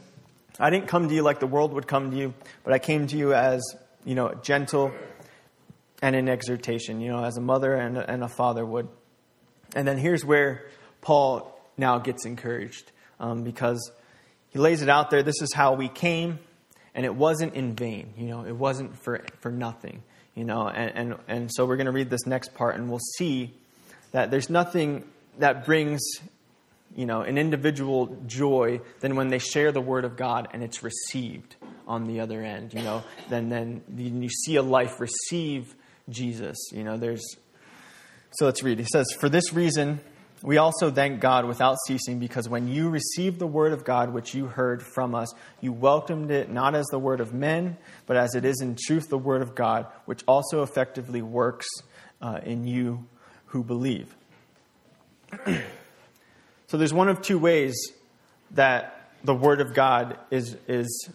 I didn't come to you like the world would come to you, but I came to you as, you know, gentle and in exhortation, you know, as a mother and a, and a father would. And then here's where Paul now gets encouraged um, because he lays it out there. This is how we came, and it wasn't in vain. You know, it wasn't for, for nothing. You know, and, and, and so we're going to read this next part, and we'll see that there's nothing that brings you know, an individual joy than when they share the word of God and it's received on the other end. You know, then then you see a life receive Jesus. You know, there's. So let's read. He says, "For this reason." We also thank God without ceasing because when you received the word of God which you heard from us, you welcomed it not as the word of men, but as it is in truth the word of God, which also effectively works uh, in you who believe. So there's one of two ways that the Word of God is, is,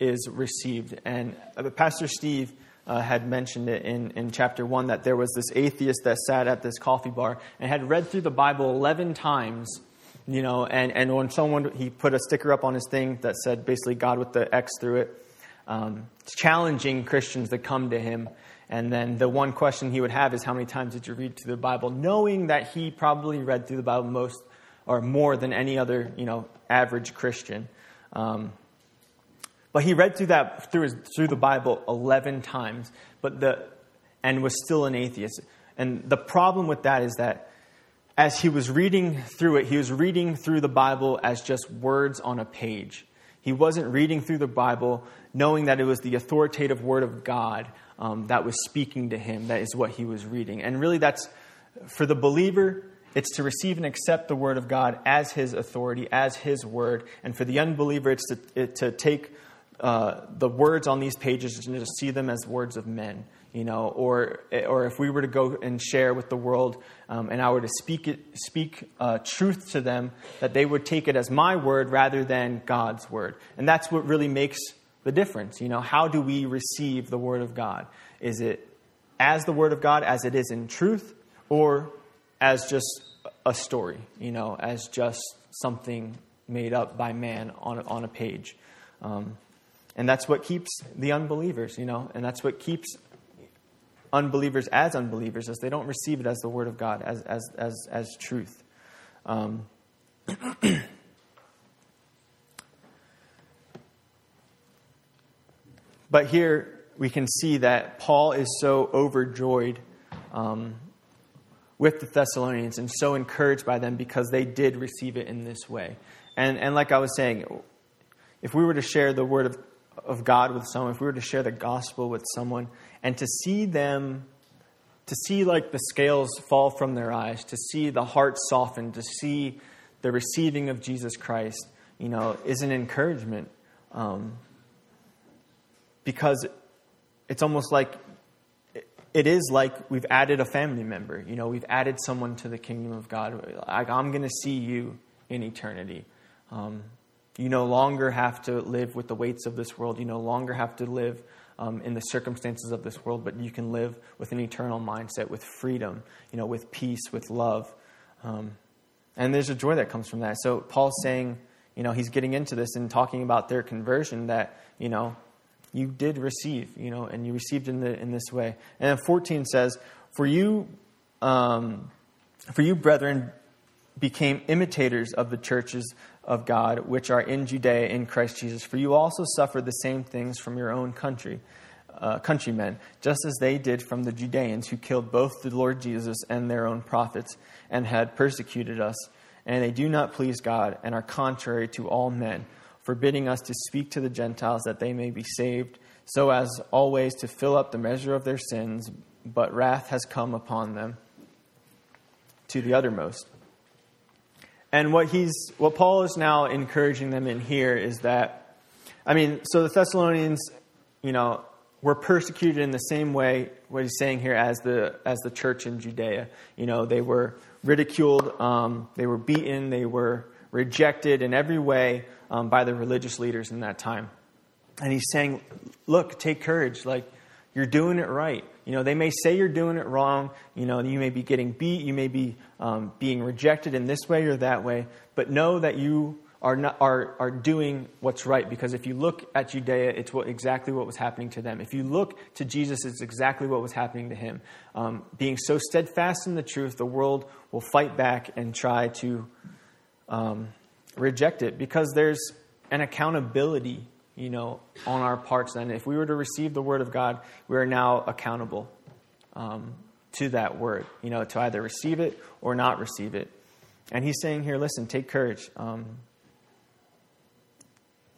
is received. And uh, Pastor Steve uh, had mentioned it in, in chapter 1 that there was this atheist that sat at this coffee bar and had read through the Bible 11 times. You know, and, and when someone, he put a sticker up on his thing that said basically God with the X through it, um, challenging Christians to come to him. And then the one question he would have is, How many times did you read through the Bible? Knowing that he probably read through the Bible most or more than any other, you know, average Christian. Um, but he read through that through, his, through the Bible 11 times, but the, and was still an atheist. And the problem with that is that as he was reading through it, he was reading through the Bible as just words on a page. He wasn't reading through the Bible knowing that it was the authoritative word of God um, that was speaking to him. That is what he was reading. And really, that's for the believer, it's to receive and accept the Word of God as His authority, as His Word. And for the unbeliever, it's to, it, to take uh, the words on these pages and to see them as words of men. You know, or, or if we were to go and share with the world um, and I were to speak, it, speak uh, truth to them, that they would take it as my word rather than God's word. And that's what really makes the difference. You know, how do we receive the word of God? Is it as the word of God, as it is in truth, or as just a story, you know, as just something made up by man on, on a page. Um, and that's what keeps the unbelievers, you know, and that's what keeps unbelievers as unbelievers, as they don't receive it as the word of God, as, as, as, as truth. Um, but here we can see that Paul is so overjoyed um, with the Thessalonians and so encouraged by them because they did receive it in this way. And, and like I was saying, if we were to share the word of, of God with someone, if we were to share the gospel with someone, and to see them, to see like the scales fall from their eyes, to see the heart soften, to see the receiving of Jesus Christ, you know, is an encouragement. Um, because it's almost like it is like we've added a family member. You know, we've added someone to the kingdom of God. Like, I'm going to see you in eternity. Um, you no longer have to live with the weights of this world. You no longer have to live um, in the circumstances of this world, but you can live with an eternal mindset, with freedom, you know, with peace, with love. Um, and there's a joy that comes from that. So Paul's saying, you know, he's getting into this and talking about their conversion that, you know, you did receive, you know, and you received in, the, in this way. And 14 says, For you, um, for you, brethren, became imitators of the churches of God, which are in Judea in Christ Jesus. For you also suffered the same things from your own country, uh, countrymen, just as they did from the Judeans, who killed both the Lord Jesus and their own prophets, and had persecuted us. And they do not please God, and are contrary to all men, forbidding us to speak to the Gentiles that they may be saved, so as always to fill up the measure of their sins. But wrath has come upon them to the uttermost. And what he's what Paul is now encouraging them in here is that I mean, so the Thessalonians, you know, were persecuted in the same way what he's saying here as the as the church in Judea. You know, they were ridiculed, um, they were beaten, they were rejected in every way um, by the religious leaders in that time. And he's saying, look, take courage. Like, you're doing it right. You know, they may say you're doing it wrong. You know, you may be getting beat. You may be um, being rejected in this way or that way. But know that you are, not, are, are doing what's right. Because if you look at Judea, it's what, exactly what was happening to them. If you look to Jesus, it's exactly what was happening to him. Um, being so steadfast in the truth, the world will fight back and try to um, reject it because there's an accountability you know, on our parts then. If we were to receive the word of God, we are now accountable um, to that word, you know, to either receive it or not receive it. And he's saying here, listen, take courage. Um,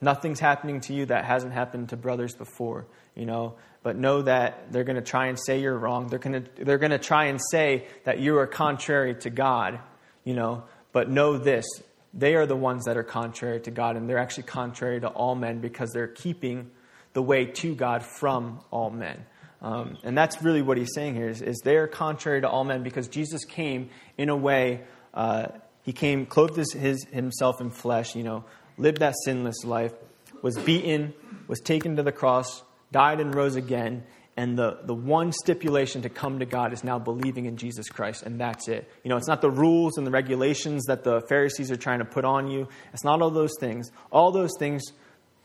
nothing's happening to you that hasn't happened to brothers before, you know, but know that they're going to try and say you're wrong. They're going to, they're going to try and say that you are contrary to God, you know, but know this they are the ones that are contrary to God, and they're actually contrary to all men because they're keeping the way to God from all men. Um, and that's really what he's saying here is, is they are contrary to all men because Jesus came in a way, uh, he came, clothed his, his, himself in flesh, you know, lived that sinless life, was beaten, was taken to the cross, died and rose again, and the, the one stipulation to come to God is now believing in Jesus Christ, and that's it. You know, it's not the rules and the regulations that the Pharisees are trying to put on you. It's not all those things. All those things,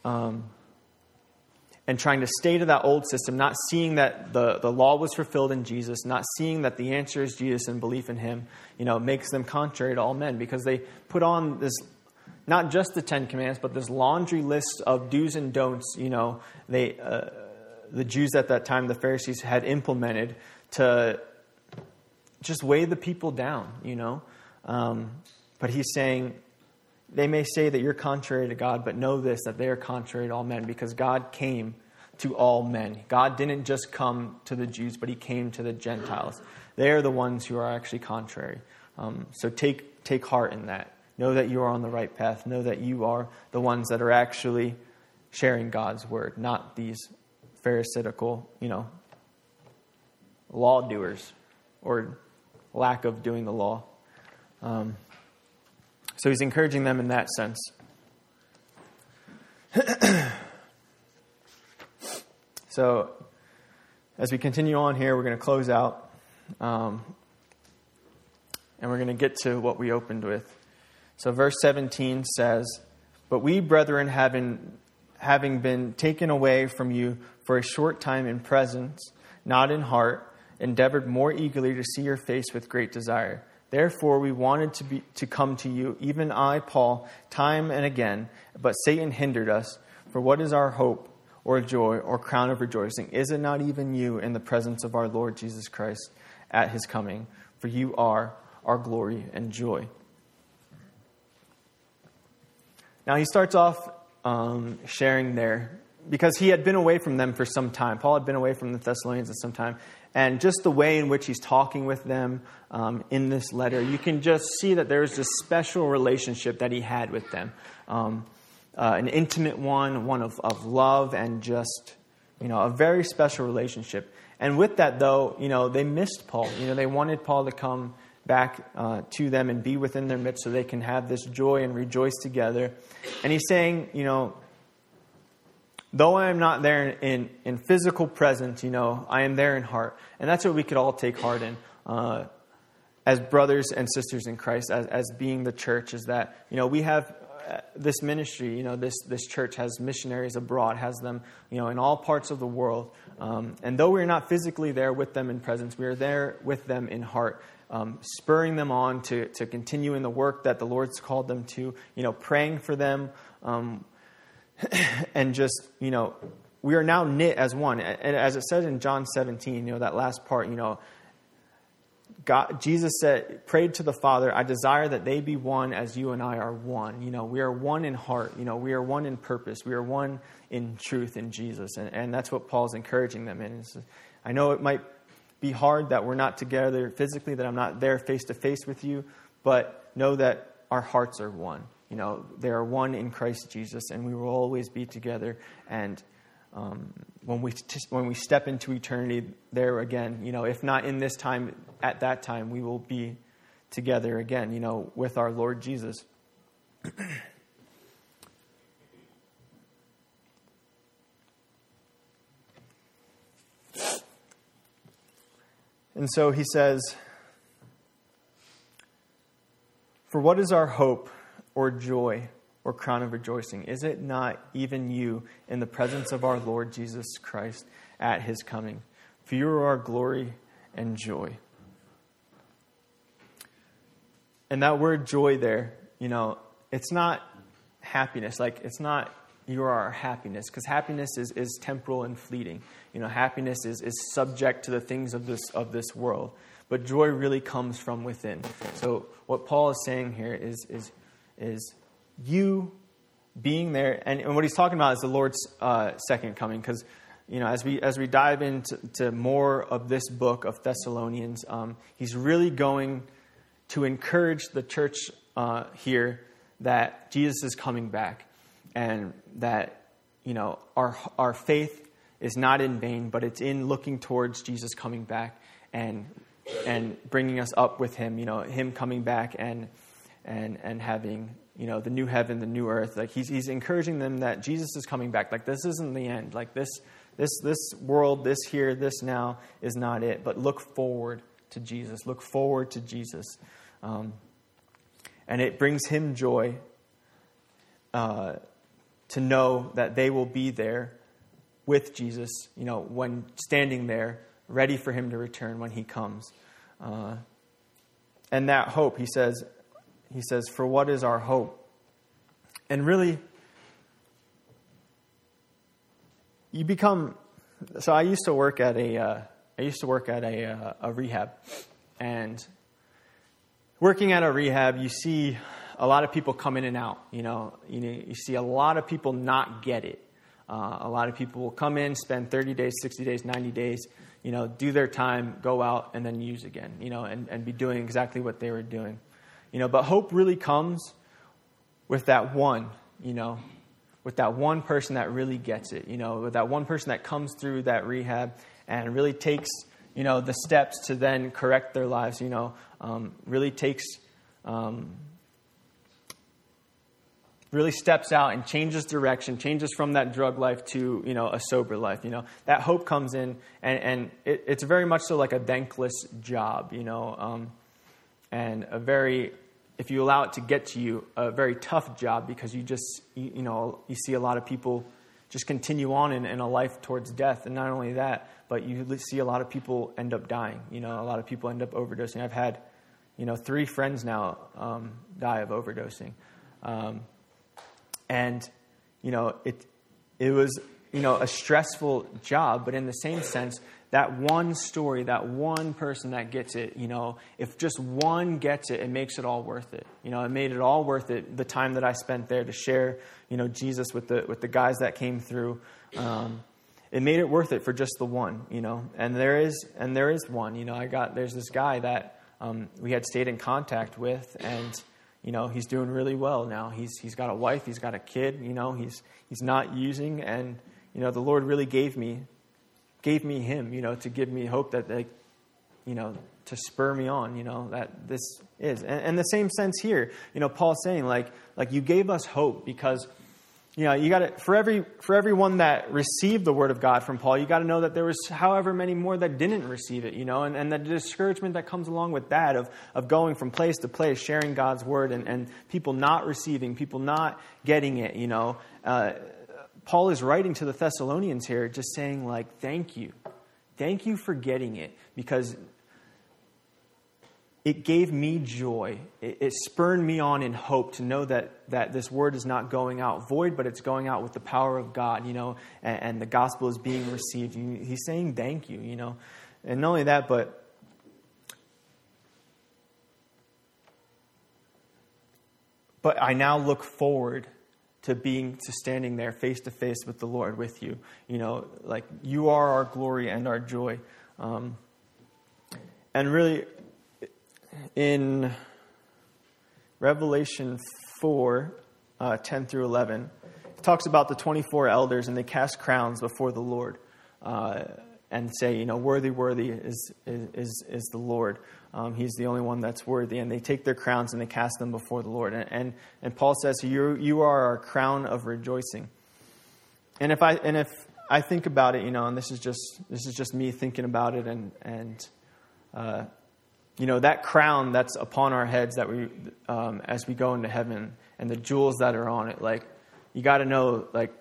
um, and trying to stay to that old system, not seeing that the, the law was fulfilled in Jesus, not seeing that the answer is Jesus and belief in Him, you know, makes them contrary to all men because they put on this not just the Ten Commandments, but this laundry list of do's and don'ts. You know, they. Uh, the Jews at that time, the Pharisees, had implemented to just weigh the people down, you know. Um, but he's saying, they may say that you're contrary to God, but know this, that they are contrary to all men, because God came to all men. God didn't just come to the Jews, but he came to the Gentiles. They are the ones who are actually contrary. Um, so take, take heart in that. Know that you are on the right path. Know that you are the ones that are actually sharing God's word, not these pharisaical, you know, law doers or lack of doing the law. Um, so he's encouraging them in that sense. so as we continue on here, we're going to close out um, and we're going to get to what we opened with. So, verse 17 says, But we, brethren, having, having been taken away from you for a short time in presence, not in heart, endeavored more eagerly to see your face with great desire. Therefore, we wanted to, be, to come to you, even I, Paul, time and again, but Satan hindered us. For what is our hope or joy or crown of rejoicing? Is it not even you in the presence of our Lord Jesus Christ at his coming? For you are our glory and joy. Now, he starts off um, sharing there because he had been away from them for some time. Paul had been away from the Thessalonians for some time. And just the way in which he's talking with them um, in this letter, you can just see that there's this special relationship that he had with them um, uh, an intimate one, one of, of love, and just, you know, a very special relationship. And with that, though, you know, they missed Paul. You know, they wanted Paul to come back uh, to them and be within their midst so they can have this joy and rejoice together. And he's saying, you know, Though I am not there in, in physical presence, you know, I am there in heart. And that's what we could all take heart in uh, as brothers and sisters in Christ, as, as being the church, is that, you know, we have uh, this ministry, you know, this, this church has missionaries abroad, has them, you know, in all parts of the world. Um, and though we're not physically there with them in presence, we are there with them in heart, um, spurring them on to, to continue in the work that the Lord's called them to, you know, praying for them, um, and just, you know, we are now knit as one. And as it says in John 17, you know, that last part, you know, God, Jesus said, prayed to the Father, I desire that they be one as you and I are one. You know, we are one in heart. You know, we are one in purpose. We are one in truth in Jesus. And, and that's what Paul's encouraging them in. I know it might be hard that we're not together physically, that I'm not there face to face with you, but know that our hearts are one. You know, they are one in Christ Jesus, and we will always be together. And um, when we when we step into eternity, there again, you know, if not in this time, at that time, we will be together again, you know, with our Lord Jesus. and so he says, For what is our hope or joy? or crown of rejoicing? Is it not even you in the presence of our Lord Jesus Christ at his coming? For you are our glory and joy. And that word joy there, you know, it's not happiness. Like, it's not you are our happiness, because happiness is, is temporal and fleeting. You know, happiness is, is subject to the things of this, of this world. But joy really comes from within. So, what Paul is saying here is, is, is you being there, and, and what he's talking about is the Lord's uh, second coming, because you know, as we as we dive into more of this book of Thessalonians, um, he's really going to encourage the church uh, here that Jesus is coming back, and that you know our our faith is not in vain, but it's in looking towards Jesus coming back and and bringing us up with Him. You know, Him coming back and and and having you know, the new heaven, the new earth. Like he's, he's encouraging them that Jesus is coming back. Like this isn't the end. Like this, this, this world, this here, this now is not it. But look forward to Jesus. Look forward to Jesus. Um, and it brings him joy uh, to know that they will be there with Jesus, you know, when standing there, ready for him to return when he comes. Uh, and that hope, he says, he says, For what is our hope? And really, you become. So I used to work at a. Uh, I used to work at a, uh, a rehab, and working at a rehab, you see a lot of people come in and out. You know, you, know, you see a lot of people not get it. Uh, a lot of people will come in, spend 30 days, 60 days, 90 days, you know, do their time, go out, and then use again, you know, and, and be doing exactly what they were doing. You know, but hope really comes with that one, you know, with that one person that really gets it, you know, with that one person that comes through that rehab and really takes, you know, the steps to then correct their lives, you know, um, really takes, um, really steps out and changes direction, changes from that drug life to, you know, a sober life, you know. That hope comes in and, and it, it's very much so like a thankless job, you know, um, and a very if you allow it to get to you, a very tough job because you just, you, you know, you see a lot of people just continue on in, in, a life towards death. And not only that, but you see a lot of people end up dying. You know, a lot of people end up overdosing. I've had, you know, three friends now um, die of overdosing. Um, and, you know, it, it was, you know, a stressful job, but in the same sense, that one story, that one person that gets it, you know, if just one gets it, it makes it all worth it. You know, it made it all worth it, the time that I spent there to share, you know, Jesus with the, with the guys that came through. Um, it made it worth it for just the one, you know. And there is, and there is one, you know, I got, there's this guy that um, we had stayed in contact with and, you know, he's doing really well now. He's, he's got a wife, he's got a kid, you know, he's, he's not using and, you know, the Lord really gave me gave me him, you know, to give me hope that, they, you know, to spur me on, you know, that this is. And, and the same sense here, you know, Paul's saying, like, like you gave us hope because, you know, you got to for every for everyone that received the word of God from Paul, you got to know that there was however many more that didn't receive it, you know, and, and the discouragement that comes along with that of of going from place to place, sharing God's word, and, and people not receiving, people not getting it, you know. Uh, Paul is writing to the Thessalonians here, just saying like, "Thank you, thank you for getting it," because it gave me joy. It, it, spurred me on in hope to know that, that this word is not going out void, but it's going out with the power of God, you know, and, and the gospel is being received. He's saying thank you, you know. And not only that, but but I now look forward to being to standing there face to face with the Lord with you. You know, like you are our glory and our joy. Um, and really, in Revelation 4 uh, 10 through 11, it talks about the 24 elders and they cast crowns before the Lord uh, and say, you know, worthy, worthy is, is, is the Lord. Um, he's the only one that's worthy. And they take their crowns and they cast them before the Lord. And, and, and Paul says, you, you are our crown of rejoicing. And if I, and if I think about it, you know, and this is just, this is just me thinking about it and, and uh, you know, that crown that's upon our heads that we, um, as we go into heaven and the jewels that are on it, like, you got to know, like,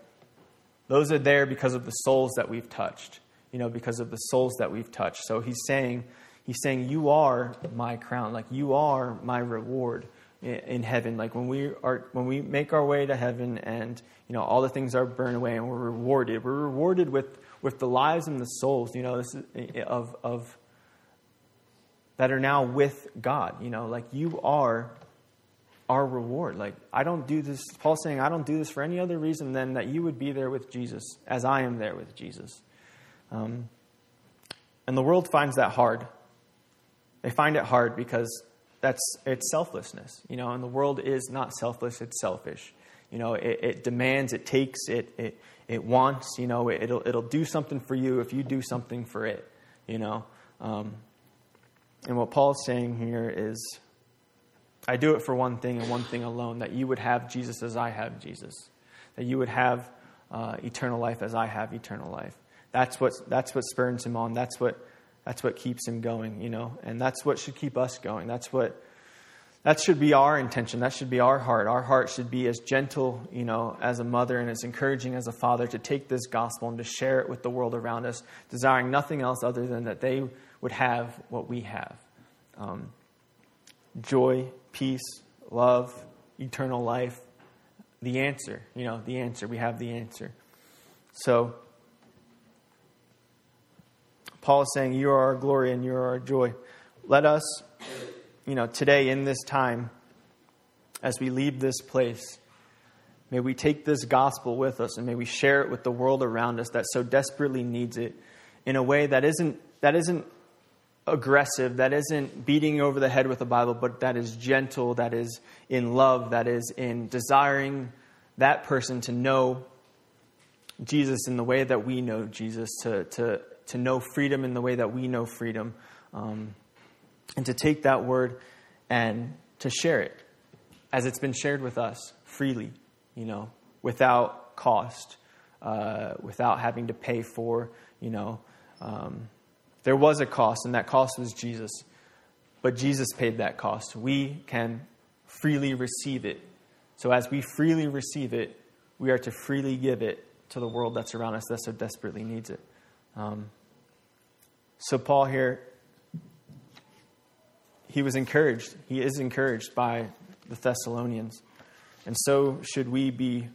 those are there because of the souls that we've touched, you know, because of the souls that we've touched. So he's saying, he's saying, you are my crown, like, you are my reward in heaven like when we are when we make our way to heaven and you know all the things are burned away and we're rewarded we're rewarded with with the lives and the souls you know is, of of that are now with God. You know, like you are our reward. Like I don't do this. Paul's saying I don't do this for any other reason than that you would be there with Jesus, as I am there with Jesus. Um, and the world finds that hard. They find it hard because that's it's selflessness. You know, and the world is not selfless; it's selfish. You know, it, it demands, it takes, it it it wants. You know, it, will it'll do something for you if you do something for it. You know. Um, and what Paul's saying here is I do it for one thing and one thing alone that you would have Jesus as I have Jesus, that you would have uh, eternal life as I have eternal life. That's what, that's what spurs him on. That's what, that's what keeps him going, you know, and that's what should keep us going. That's what. That should be our intention. That should be our heart. Our heart should be as gentle, you know, as a mother and as encouraging as a father to take this gospel and to share it with the world around us, desiring nothing else other than that they would have what we have um, joy, peace, love, eternal life. The answer, you know, the answer. We have the answer. So, Paul is saying, You are our glory and you are our joy. Let us, you know, today in this time, as we leave this place, may we take this gospel with us and may we share it with the world around us that so desperately needs it in a way that isn't, that isn't aggressive, that isn't beating over the head with the Bible, but that is gentle, that is in love, that is in desiring that person to know Jesus in the way that we know Jesus, to, to, to know freedom in the way that we know freedom, um, and to take that word and to share it as it's been shared with us freely, you know, without cost, uh, without having to pay for, you know. Um, there was a cost, and that cost was Jesus. But Jesus paid that cost. We can freely receive it. So, as we freely receive it, we are to freely give it to the world that's around us that so desperately needs it. Um, so, Paul here, he was encouraged. He is encouraged by the Thessalonians. And so should we be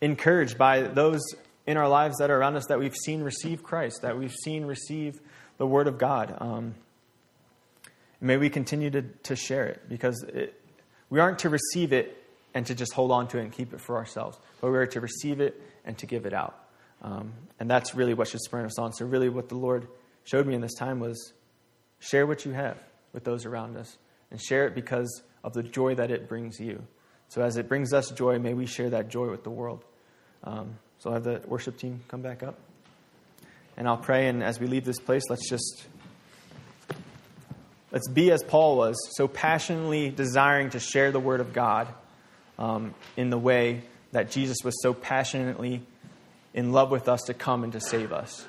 encouraged by those in our lives that are around us that we've seen receive Christ, that we've seen receive the Word of God. Um, may we continue to, to share it because it, we aren't to receive it and to just hold on to it and keep it for ourselves, but we are to receive it and to give it out. Um, and that's really what should spur us on. So, really, what the Lord showed me in this time was share what you have with those around us and share it because of the joy that it brings you. So, as it brings us joy, may we share that joy with the world. Um, so I'll have the worship team come back up. And I'll pray, and as we leave this place, let's just let's be as Paul was, so passionately desiring to share the word of God um, in the way that Jesus was so passionately in love with us to come and to save us.